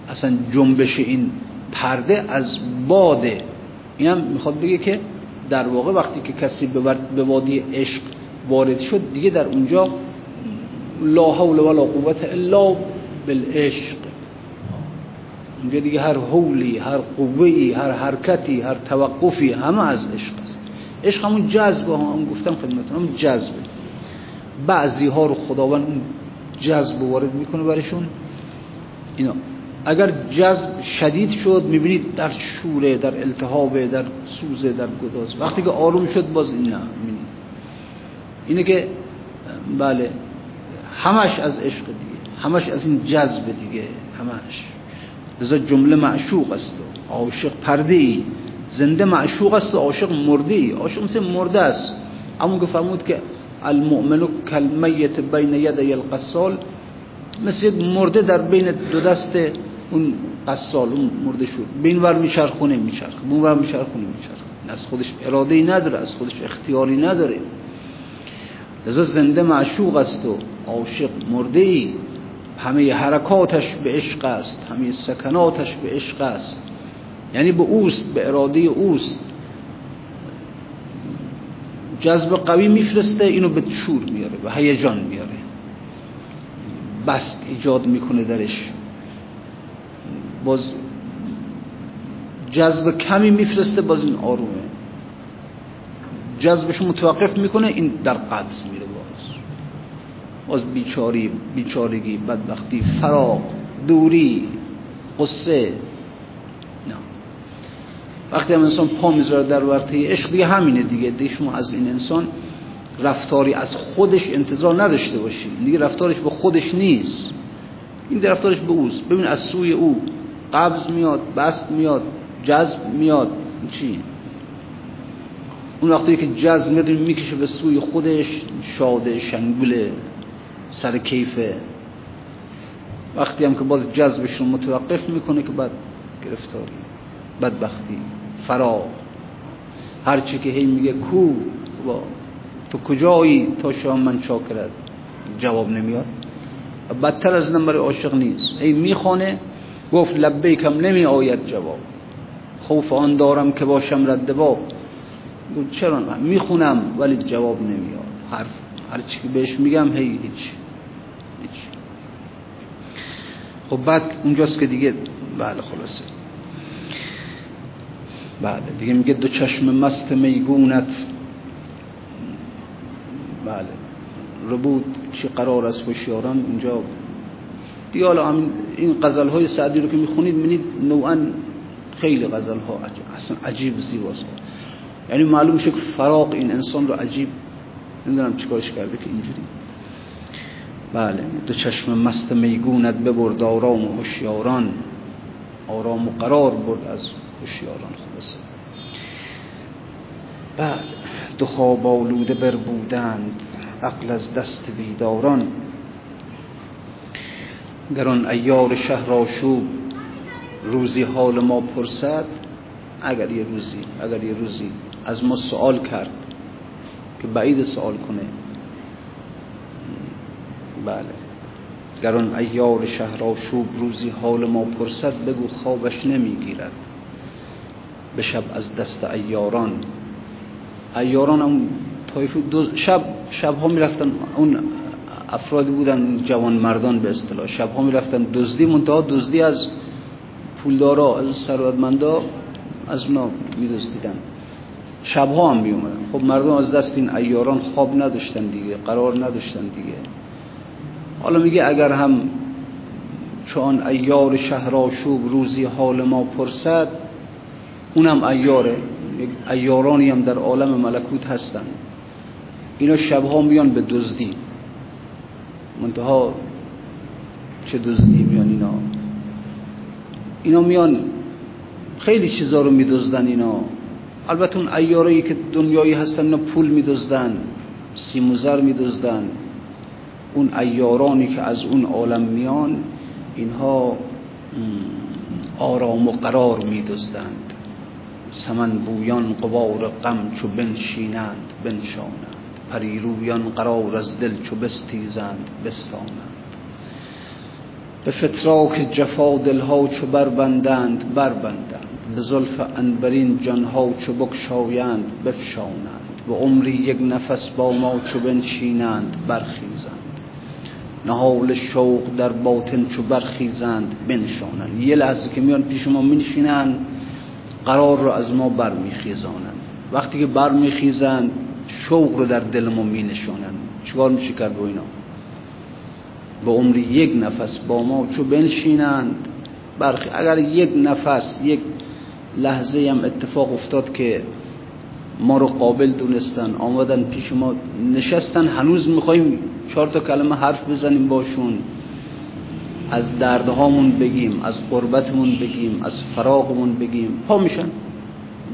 اصلا جنبش این پرده از باده این هم می‌خواد بگه که در واقع وقتی که کسی به وادی عشق وارد شد دیگه در اونجا لا حول ولا قوت الا بالعشق. اونجا دیگه هر حولی هر قوهی هر حرکتی هر توقفی همه از عشق است. عشق همون جذب هم گفتم خدمتتون همون جذبه بعضی ها رو خداوند اون جذب وارد می‌کنه برشون اینا. اگر جذب شدید شد می‌بینید در شوره در التهابه در سوزه در گداز. وقتی که آروم شد باز این نه. اینه که بله همش از عشق دیگه. همش از این جذب دیگه. همش. لذا جمله معشوق است. عاشق پرده ای زنده معشوق است و عاشق مرده ای عاشق مثل مرده است. اما فرمود که المؤمن کلمیت بین یدی القصال مثل مرده در بین دو دست اون قصال اون مرده شد. بین ور میچرخونه میچرخ بون ور میچرخونه میچرخ از خودش اراده ای نداره از خودش اختیاری نداره. لذا زنده معشوق است و عاشق مرده ای همه حرکاتش به عشق است همه سکناتش به عشق است. یعنی به اوست به اراده اوست. جذب قوی میفرسته اینو به شور میاره به هیجان میاره. بست ایجاد می‌کنه درش. باز جذب کمی میفرسته باز این آرومه. جذبش متوقف می‌کنه این در قبض میره باز بیچاری بیچارگی بدبختی فراق دوری قصه. نه. وقتی هم انسان پا می‌ذاره در ورطه عشق دیگه همینه دیگه. دیگه شما از این انسان رفتاری از خودش انتظار نداشته باشی. دیگه رفتارش به خودش نیست. این رفتارش به اوست. ببین از سوی او قبض میاد بست میاد جذب میاد. چی؟ اون وقتی که جذب میاد می‌کشه به سوی خودش شاده شنگوله. سر کیفه وقتی هم که باز جذبش رو متوقف می‌کنه که بعد گرفتاری بدبختی فرا هرچی که هی میگه کو با تو کجایی تا شما من چاکرد جواب نمیاد. بدتر از نمبر عاشق نیست. ای می‌خونه گفت لبیکم نمی آید جواب. خوف آن دارم که باشم رد باب چرا من می‌خونم ولی جواب نمیاد. حرف هر چی که بهش میگم هی هیچ. خب بعد اونجاست که دیگه بله خلاصه. بله دیگه میگه دو چشم مست میگونت. بله ربود چی قرار است هوشیاران اونجا دیگه حالا این غزل های سعدی رو که می‌خونید می‌بینید نوعا خیلی غزل ها اصلا عجیب زیباست. یعنی معلوم میشه که فراق این انسان رو عجیب نمی‌دونم چیکارش کرده که اینجوری. بله دو چشم مست میگونت ببرد آرام و هوشیاران. آرام و قرار برد از هوشیاران. خلاصه. بله دو خواب آلوده بر بودند عقل از دست بیداران. گر آن ایار شهر آشوب روزی حال ما پرسد اگر یه روزی اگر یه روزی از ما سوال کرد که بعید سوال کنه بله. گر آن ایار شهر شوب روزی حال ما پرسد بگو خوابش نمی‌گیرد. به شب از دست ایاران. ایاران هم طایف دو شب شب ها می‌رفتن اون افرادی بودن جوان مردان به اصطلاح. شب ها می‌رفتن دزدی منتها دزدی از پولدارا از ثروتمندا از اونا میدزدیدن. شب ها هم می خب مردم از دست این ایاران خواب نداشتن دیگه قرار نداشتن دیگه. حالا میگه اگر هم چون ایار شهراشوب روزی حال ما پرسد اونم ایاره. ایارانی هم در عالم ملکوت هستن. اینا شبها میان به دزدی. منتها چه دزدی میان اینا؟ اینا میان خیلی چیزا رو میدزدن اینا. البته اون ایارایی که دنیایی هستن اینا پول میدزدن سیموزر میدزدن. اون ایارانی که از اون عالم میان اینها آرام و قرار میدزدند. سمن بویان قبار غم چو بنشینند بنشانند. پریرویان قرار از دل چو بستیزند بستانند. به فتراک جفا دلها چو بربندند بربندند. به زلف انبرین جانها چو بکشایند بفشانند. به عمری یک نفس با ما چو بنشینند برخیزند. نهال شوق در باطن چو برخیزند بنشانند. یه لحظه که میان پیش ما میشینن قرار رو از ما برمیخیزانند. وقتی که برمیخیزند شوق رو در دل ما مینشانند. چیکار میشه کرد با اینا؟ به عمر یک نفس با ما چو بنشینند. برخی اگر یک نفس یک لحظه هم اتفاق افتاد که ما رو قابل دونستن آمدن پیش ما نشستن هنوز می‌خوایم چهار تا کلمه حرف بزنیم باشون. از دردهامون بگیم از قربتمون بگیم از فراغمون بگیم. پا میشن.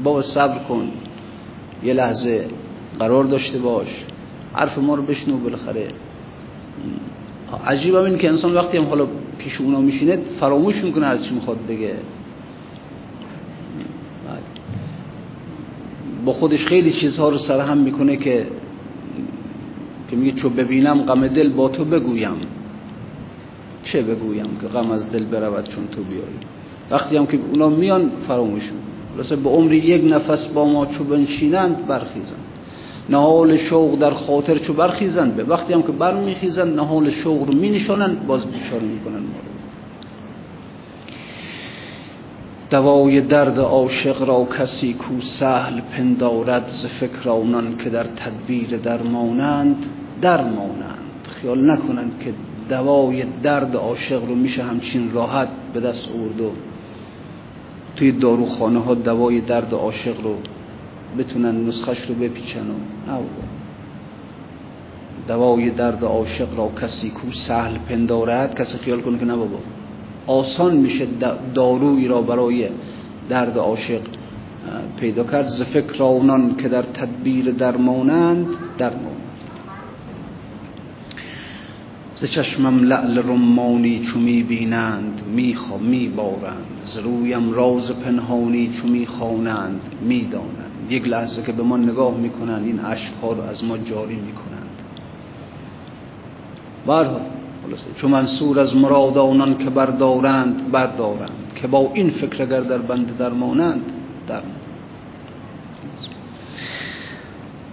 بابا صبر کن. یه لحظه قرار داشته باش. حرف ما رو بشنو بالاخره. عجیب این که انسان وقتی هم حالا پیش اونا میشینه فراموش می‌کنه هر چی می‌خواد بگه. با خودش خیلی چیزها رو سرهم می‌کنه که که میگه چو ببینم غم دل با تو بگویم. چه بگویم که غم از دل برود چون تو بیایی؟ وقتی هم که اونا میان فراموش می‌کنه به عمری یک نفس با ما چو بنشینند برخیزند. نهال شوق در خاطر چو برخیزند. به وقتی هم که برمیخیزند نهال شوق رو مینشانند باز بیچاره می‌کنن ما رو دوای درد عاشق را کسی کو سهل پندارد ز فکر آنان که در تدبیر درمانند درمانند خیال نکنند که دوای درد عاشق رو میشه همچین راحت به دست آورد و توی داروخانه ها دوای درد عاشق رو بتونن نسخش رو بپیچن و دوای درد عاشق را کسی کو سهل پندارد کسی خیال کنه که نه بابا. آسان میشه دارویی را برای درد عاشق پیدا کرد. ز فکر آنان که در تدبیر درمانند درمانند. ز چشمم لعل رمانی چو می بینند می می بارند ز رویم راز پنهانی چو می خوانند می دانند یک لحظه که به ما نگاه می‌کنند این اشکها رو از ما جاری می‌کنند. برها چو منصور از مراد آنان که بردارند بردارند. که با این فکر اگر در بند درمانند در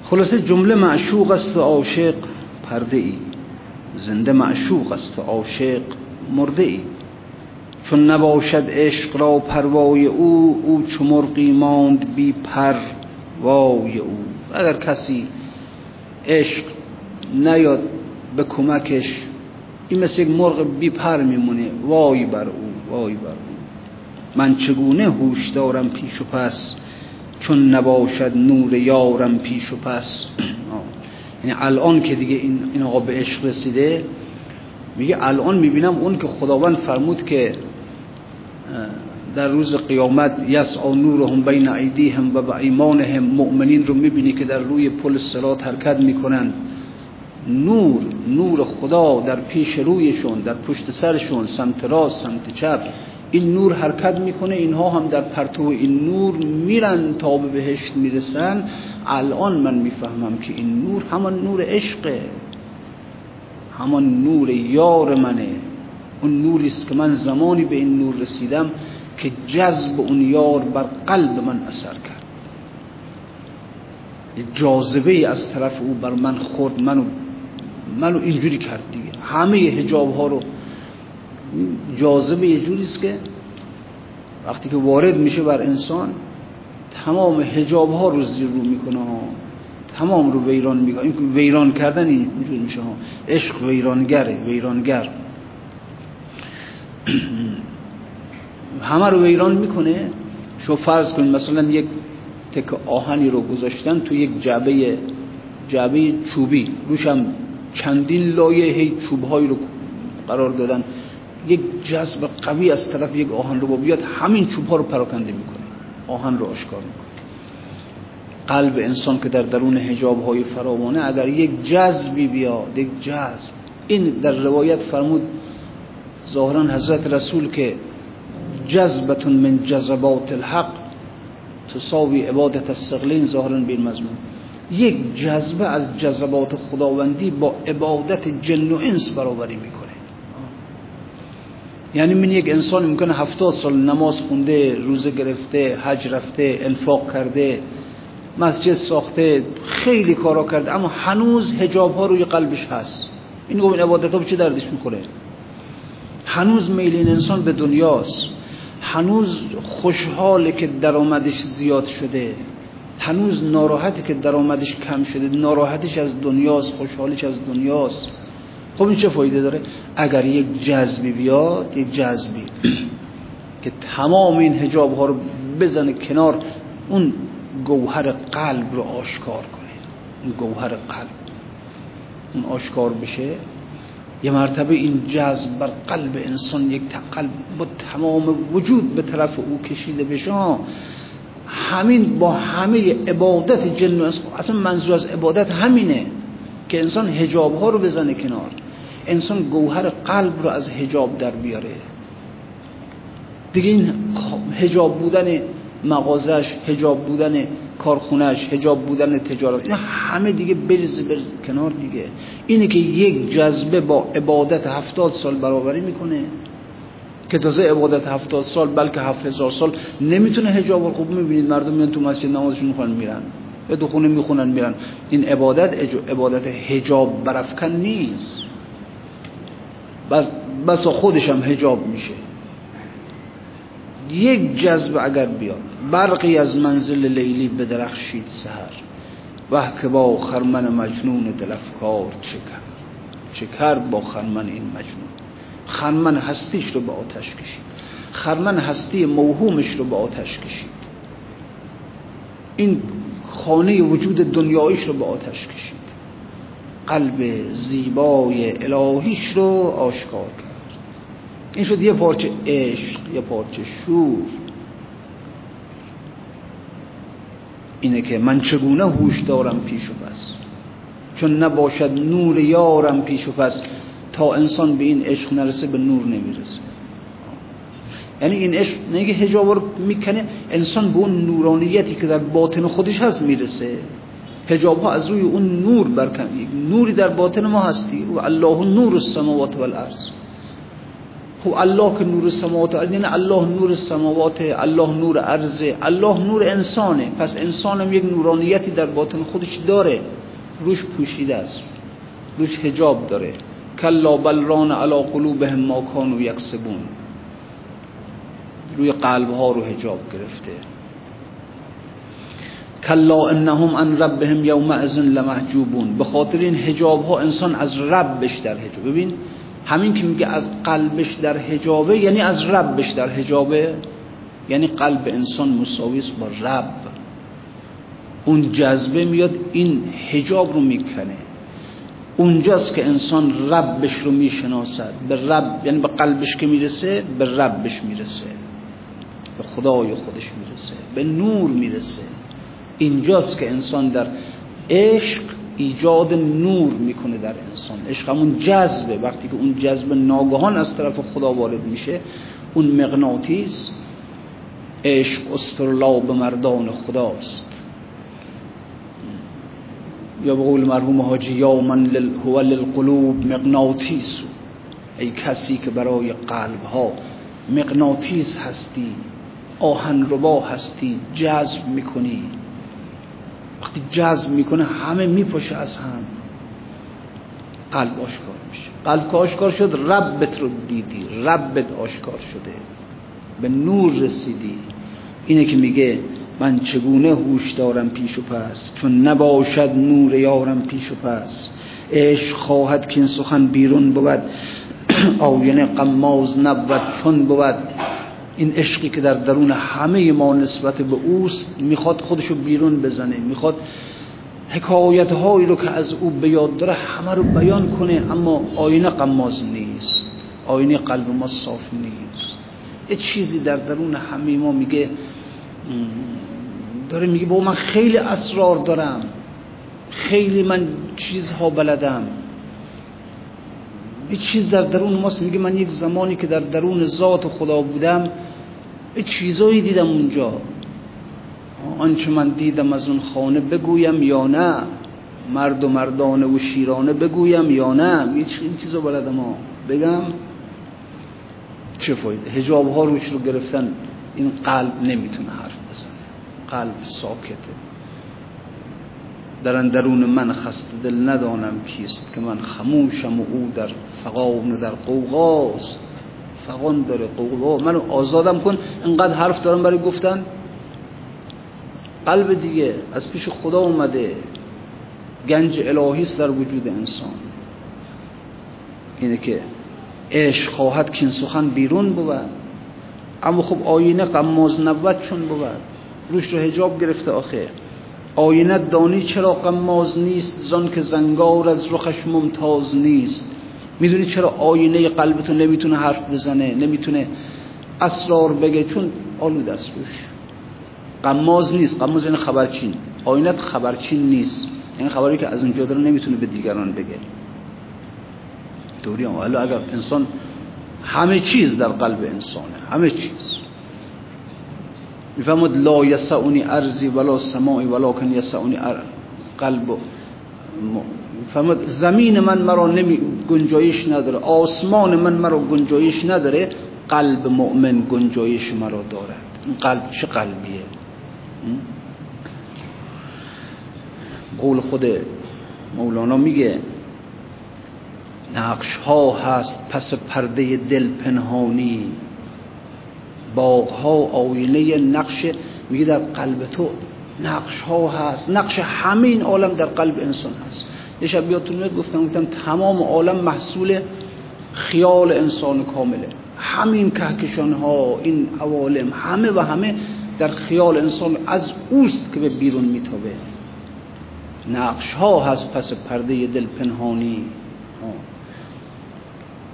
خلاصه جمله معشوق است و عاشق پرده ای. زنده معشوق است و عاشق مرده ای. چون نباشد عشق را پروای او او چو ماند بی پر وای او. اگر کسی عشق نیاد به کمکش این مثل یک مرغ بی پر میمونه. وای بر او وای بر او. من چگونه هوش دارم پیش و پس؟ چون نباشد نور یارم پیش و پس. یعنی الان که دیگه این, این آقا به عشق رسیده میگه الان می‌بینم اون که خداوند فرمود که در روز قیامت یسعا نورهم بین ایدیهم و با ایمانهم مؤمنین رو می‌بینی که در روی پل صلات حرکت می‌کنن. نور نور خدا در پیش رویشون در پشت سرشون سمت راست سمت چپ. این نور حرکت می‌کنه اینها هم در پرتو این نور میرن تا به بهشت می‌رسن. الان من می‌فهمم که این نور همان نور عشقه. همان نور یار منه. اون نوری است که من زمانی به این نور رسیدم که جذب اون یار بر قلب من اثر کرد. جاذبه از طرف او بر من خورد منو منو اینجوری کرد دیگه. همه هجاب ها رو جاذبه یه جوری است که وقتی که وارد میشه بر انسان تمام هجاب ها رو زیر رو می‌کنه. ها تمام رو ویران می‌کنه. این ویران کردن اینجوری میشه. ها عشق ویرانگره ویرانگر. همه رو ویران می‌کنه. شو فرض کن مثلا یک تک آهنی رو گذاشتن تو یک جعبه جعبه چوبی. روش هم چندین لایه هی چوبهایی رو قرار دادن. یک جذب قوی از طرف یک آهن رو بیاد همین چوب ها رو پراکنده می‌کنه. آهن رو آشکار می‌کنه. قلب انسان که در درون حجاب های فراوانه اگر یک جذبی بیاد یک جذب. این در روایت فرمود ظاهرا حضرت رسول که جذبتون من جذبات الحق تساوی عبادت السغلین ظاهرا به مضمون. یک جذبه از جذبات خداوندی با عبادت جن و انس برابری می‌کنه. یعنی من یک انسان می‌کنه هفتاد سال نماز خونده روزه گرفته حج رفته انفاق کرده مسجد ساخته خیلی کارا کرده اما هنوز هجاب ها روی قلبش هست. این این عبادت ها چه دردش می‌خوره؟ هنوز میل این انسان به دنیاست. هنوز خوشحاله که درآمدش زیاد شده. هنوز ناراحتی که درآمدش کم شده ناراحتش از دنیاست خوشحالش از دنیاست. خب این چه فایده داره؟ اگر یک جذبی بیاد یک جذبی که تمام این حجاب ها رو بزنه کنار اون گوهر قلب رو آشکار کنه. اون گوهر قلب. اون آشکار بشه. یه مرتبه این جذب بر قلب انسان یک قلب با تمام وجود به طرف او کشیده بشه. همین با همه عبادت جن اصلا منظور از عبادت همینه که انسان هجاب ها رو بزنه کنار. انسان گوهر قلب رو از هجاب در بیاره. دیگه این هجاب بودن مغازش هجاب بودن کارخونهش هجاب بودن تجارت این همه دیگه بریز بریز کنار دیگه. اینه که یک جذبه با عبادت هفتاد سال برابری می‌کنه. که تازه عبادت هفتاد سال بلکه هفت هزار سال نمی‌تونه هجاب خوب می‌بینید مردم میان تو مسجد نمازشون می‌خوان میرن. به دو خونه می‌خونن میرن. این عبادت عبادت هجاب برافکن نیست. بس خودش هم هجاب میشه. یک جذب اگر بیاد برقی از منزل لیلی به درخشید سهر وح که با خرمن مجنون دلفکار چه کرد چه کرد با خرمن این مجنون. خرمن هستیش رو به آتش کشید. خرمن هستی موهومش رو به آتش کشید. این خانه وجود دنیایش رو به آتش کشید. قلب زیبای الهیش رو آشکار کرد. این شد یه پارچه عشق یه پارچه شور. اینه که من چگونه هوش دارم پیش و پس؟ چون نباشد نور یارم پیش و پس تا انسان به این عشق نرسه به نور نمی‌رسه. یعنی این عشق نگه هجاب رو می‌کنه انسان به اون نورانیتی که در باطن خودش هست می‌رسه. هجاب ها از روی اون نور برکن نوری در باطن ما هستی. و الله نور السماوات والارض. خب الله که نور السماوات یعنی الله نور السماوات الله نور ارض الله نور انسانه. پس انسانم یک نورانیتی در باطن خودش داره. روش پوشیده است. روش هجاب داره. کلا بلران علا قلوبهم ما کانوا یکسبون. روی قلب ها رو هجاب گرفته. کلا انهم ان ربهم یومئذ لمحجوبون. به خاطر این هجاب ها انسان از ربش در هجاب ببین همین که میگه از قلبش در هجابه یعنی از ربش در هجابه یعنی قلب انسان مساوی با رب. اون جذبه میاد این هجاب رو می‌کنه. اونجاست که انسان ربش رو می‌شناسد. به رب یعنی به قلبش که می‌رسه به ربش می‌رسه. به خدای خودش می‌رسه. به نور می‌رسه. اینجاست که انسان در عشق ایجاد نور می‌کنه در انسان. عشق همون جذبه. وقتی که اون جذب ناگهان از طرف خدا وارد میشه اون مغناطیس عشق استرلا به مردان خداست. یا به قول مرحوم حاجی یا من لل هو للقلوب مغناطیس. ای کسی که برای قلب ها مغناطیس هستی آهن ربا هستی جذب می‌کنی. وقتی جذب می‌کنه همه میپاشه از هم. قلب آشکار میشه. قلب که آشکار شد ربت رو دیدی. ربت آشکار شده. به نور رسیدی. اینه که میگه من چگونه هوش دارم پیش و پس؟ چون نباشد نور یارم پیش و پس. عشق خواهد که این سخن بیرون بود. آینه قماز نبود چون بود. این عشقی که در درون همه ما نسبت به اوست می‌خواد خودشو بیرون بزنه. می‌خواد حکایت هایی رو که از او به یاد داره همه رو بیان کنه اما آینه قماز نیست. آینه قلب ما صاف نیست. یه چیزی در درون همه ما میگه داره میگه با من خیلی اسرار دارم. خیلی من چیزها بلدم. یه چیز در درون ماست. میگه من یک زمانی که در درون ذات خدا بودم چیزایی دیدم اونجا. آنچه من دیدم از اون خانه بگویم یا نه. مرد و مردانه و شیرانه بگویم یا نه. یه چیزو بلدم. ها بگم چه فایده؟ هجاب ها روش رو گرفتن. این قلب نمی‌تونه حرف قلب ساکته. در اندرون من خسته دل ندانم کیست که من خموشم و او در فقان در قوقاست. فقان داره قوقا. منو آزادم کن انقدر حرف دارم برای گفتن. قلب دیگه از پیش خدا اومده. گنج الهیست در وجود انسان. اینه که عشق خواهد که این سخن بیرون بود. اما خب آینه قماز نبود چون بود. روش رو هجاب گرفته آخه. آینه دانی چرا قماز نیست زان که زنگار از رخش ممتاز نیست. می‌دونی چرا آینه قلبتون نمی‌تونه حرف بزنه نمی‌تونه اسرار بگه؟ چون آلود است روش. قماز نیست. قماز یعنی خبرچین. آینت خبرچین نیست. این خبری که از اونجا داره نمی‌تونه به دیگران بگه. دوری هم. اگر انسان همه چیز در قلب انسانه. همه چیز. می‌فهمد لا یسعونی ارزی ولا سماعی ولکن یسعونی قلب می‌فهمد زمین من مرا نمی گنجایش نداره. آسمان من مرا گنجایش نداره. قلب مؤمن گنجایش مرا دارد. این قلب چه قلبیه؟ قول خود مولانا میگه نقش ها هست پس پرده دل پنهانی. باغ ها آینه نقش میگه در قلب تو نقش ها هست. نقش همین عالم در قلب انسان هست. یه شب بیاتون گفتم گفتم تمام عالم محصول خیال انسان کامله. همین کهکشان ها این عوالم همه و همه در خیال انسان از اوست که به بیرون میتابه. نقش ها هست پس پرده دل پنهانی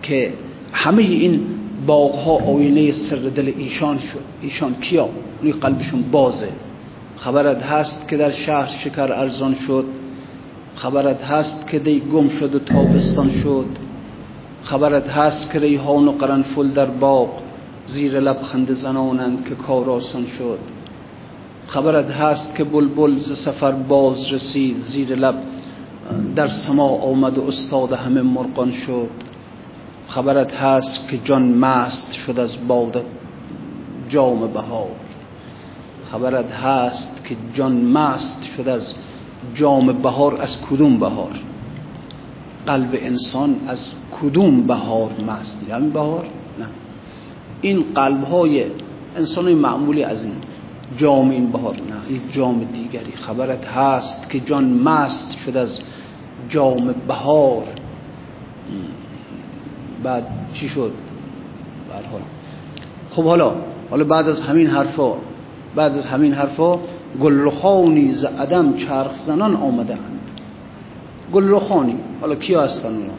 که همه این باغ ها آینه سر دل ایشان شد ایشان کیا؟ اونی قلبشون بازه. خبرت هست که در شهر شکر ارزان شد. خبرت هست که دی گم شد و تابستان شد. خبرت هست که ریحان و قرنفل در باغ زیر لب خند زنانند که کار آسان شد. خبرت هست که بلبل ز سفر باز رسید. زیر لب در سما آمد و استاد همه مرقان شد. خبرت هست که جان مست شد از باد جام بهار. خبرت هست که جان مست شد از جام بهار از کدوم بهار؟ قلب انسان از کدوم بهار مست؟ یعنی بهار؟ نه. این قلب های انسان معمولی از این جام این بهار. نه یک جام دیگری. خبرت هست که جان مست شد از جام بهار. بعد چی شد؟ حال خب حالا حالا بعد از همین حرفا بعد از همین حرفا گلرخانی ز عدم چرخ زنان آمده اند گلرخانی حالا کیا هستن اونا؟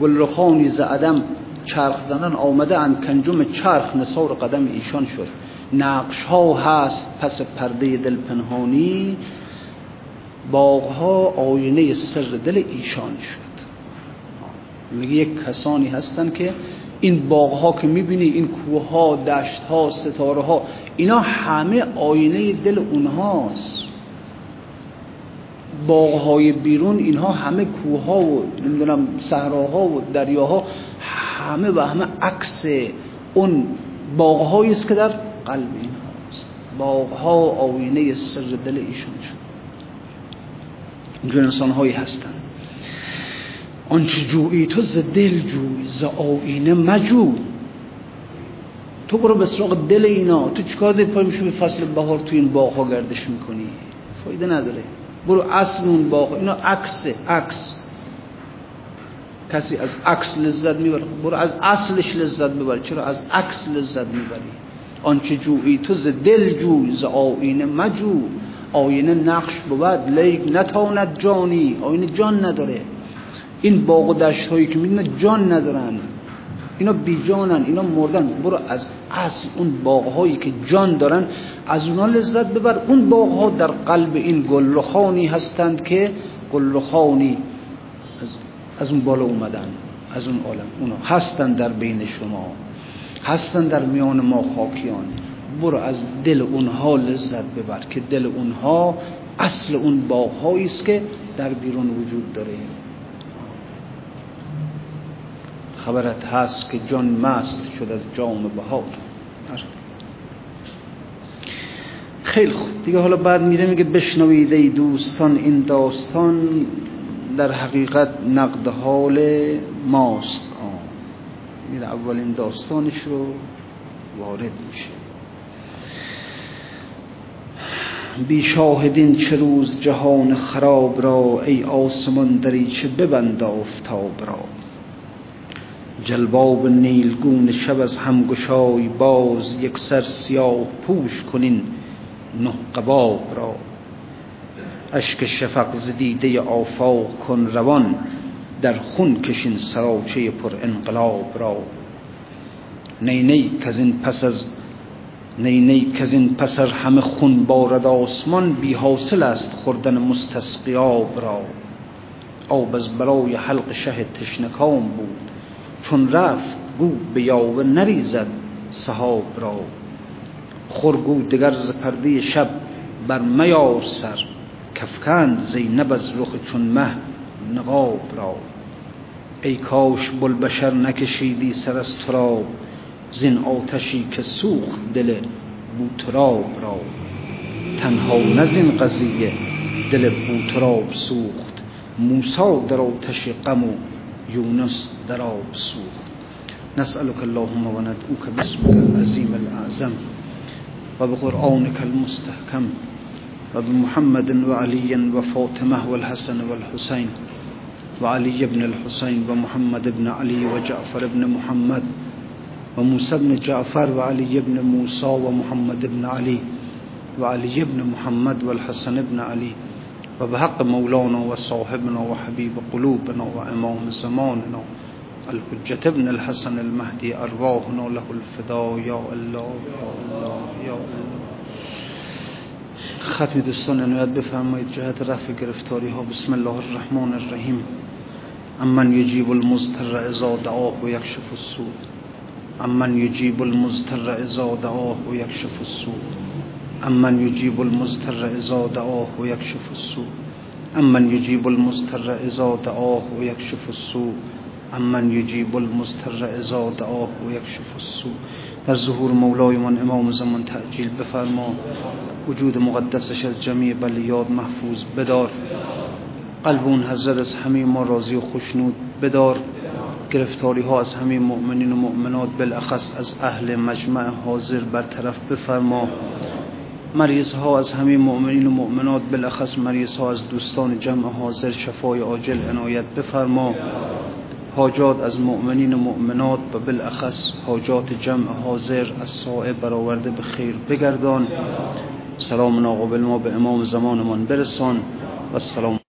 گلرخانی ز عدم چرخ زنان آمده اند کنجم چرخ نصار قدم ایشان شد. نقش ها هست پس پرده دل پنهانی باغ ها آینه سر دل ایشان شد. میگه یک کسانی هستن که این باغ ها که می‌بینی این کوه ها دشت ها ستاره ها اینا همه آینه دل اونهاست. باغ های بیرون اینها همه کوه ها و نمی‌دونم صحراها و دریاها همه و همه عکس اون باغ است که در قلب اینهاست. باغ ها آینه سر دل ایشون شد. اینجور هایی هستن. آنچه جویی تو ز دل جوی ز آینه مجو تو برو به سراغ دل اینا. تو چیکار داری پای میشو به فصل بهار تو این باغ گردش می‌کنی؟ فایده نداره. برو اصل اون باغ. اینا عکسه عکس. کسی از عکس لذت می‌بره. برو از اصلش لذت ببر. چرا از عکس لذت می‌بری؟ آنچه جویی تو ز دل جوی ز آینه مجو آینه نقش بود لیک نتاند جانی. آینه جان نداره. این باغ و دشت هایی که می‌دونه جان ندارن. اینا بی جانن اینا مردن. برو از اصل اون باغ هایی که جان دارن از اونا لذت ببر. اون باغ ها در قلب این گلخانی هستند که گلخانی از, از اون بالا اومدن از اون عالم. اونا هستن در بین شما هستن در میان ما خاکیان. برو از دل اونها لذت ببر که دل اونها اصل اون باغ است که در بیرون وجود داره. خبرت هست که جان مست شد از جام بهار. خیلی خوب. دیگه حالا بعد میره میگه بشنوید ای دوستان این داستان در حقیقت نقد حال ماست. میره اولین داستانش رو وارد میشه. بی شاهدین چه روز جهان خراب را ای آسمان دریچه ببند آفتاب را. جلباب نیلگون شب از همگشای باز یک سر سیاه پوش کنین نه قباب را. اشک شفق زدیده آفاق کن روان در خون کشین سراچه پر انقلاب را. نی نی این پس از نی نی این پسر همه خون بارد آسمان بی حاصل است خوردن مستسقیاب را. آب از برای حلق شه تشنکام بود. چون رفت گو به یاوه نریزد صحاب را. خورگو دگر ز پرده شب بر میار سر کفکند زینب از رخ چون مه نقاب را. ای کاش بشر نکشیدی سر از تراب زین آتشی که سوخت دل بوتراب را. تنها نزین قضیه دل بوتراب سوخت موسا در آتش غم و يونس دراو بالسوق نسألك اللهم وندعوك باسمك العظيم الأعظم وبقرآنك المستحكم وبمحمد وعلي وفاطمة والحسن والحسين وعلي بن الحسين ومحمد بن علي وجعفر بن محمد وموسى بن جعفر وعلي بن موسى ومحمد بن علي وعلي بن محمد والحسن بن علي و به حق مولانا و صاحبنا و حبیب قلوبنا و امام زماننا الحجت ابن الحسن المهدی أرواحنا له الفدا یا الله یا الله یا الله. ختم دوستان عنایت بفرمایید جهت رفع گرفتاری ها. بسم الله الرحمن الرحیم. امن یجیب المضطر اذا دعاه و یکشف السوء. امن یجیب المضطر اذا دعاه و یکشف السوء. امن یجیب المضطر اذا دعاه و یکشف السوء. امن یجیب المضطر اذا دعاه و یکشف السوء. امن یجیب المضطر اذا دعاه و یکشف السوء. در ظهور مولایمان امام زمان تعجیل بفرما وجود مقدسش از جمیع بلیاد محفوظ بدار. قلب اون حضرت از همه ما راضی و خوشنود بدار. گرفتاری ها از همه مؤمنین و مؤمنات بالاخص از اهل مجمع حاضر برطرف بفرما. مریض ها از همه مؤمنین و مؤمنات بالاخص مریض ها از دوستان جمع حاضر شفای عاجل عنایت بفرما. حاجات از مؤمنین و مؤمنات و بالاخص حاجات جمع حاضر از سائه برآورده به خیر بگردان. سلام ناقابل ما به امام زمانمان برسان. و السلام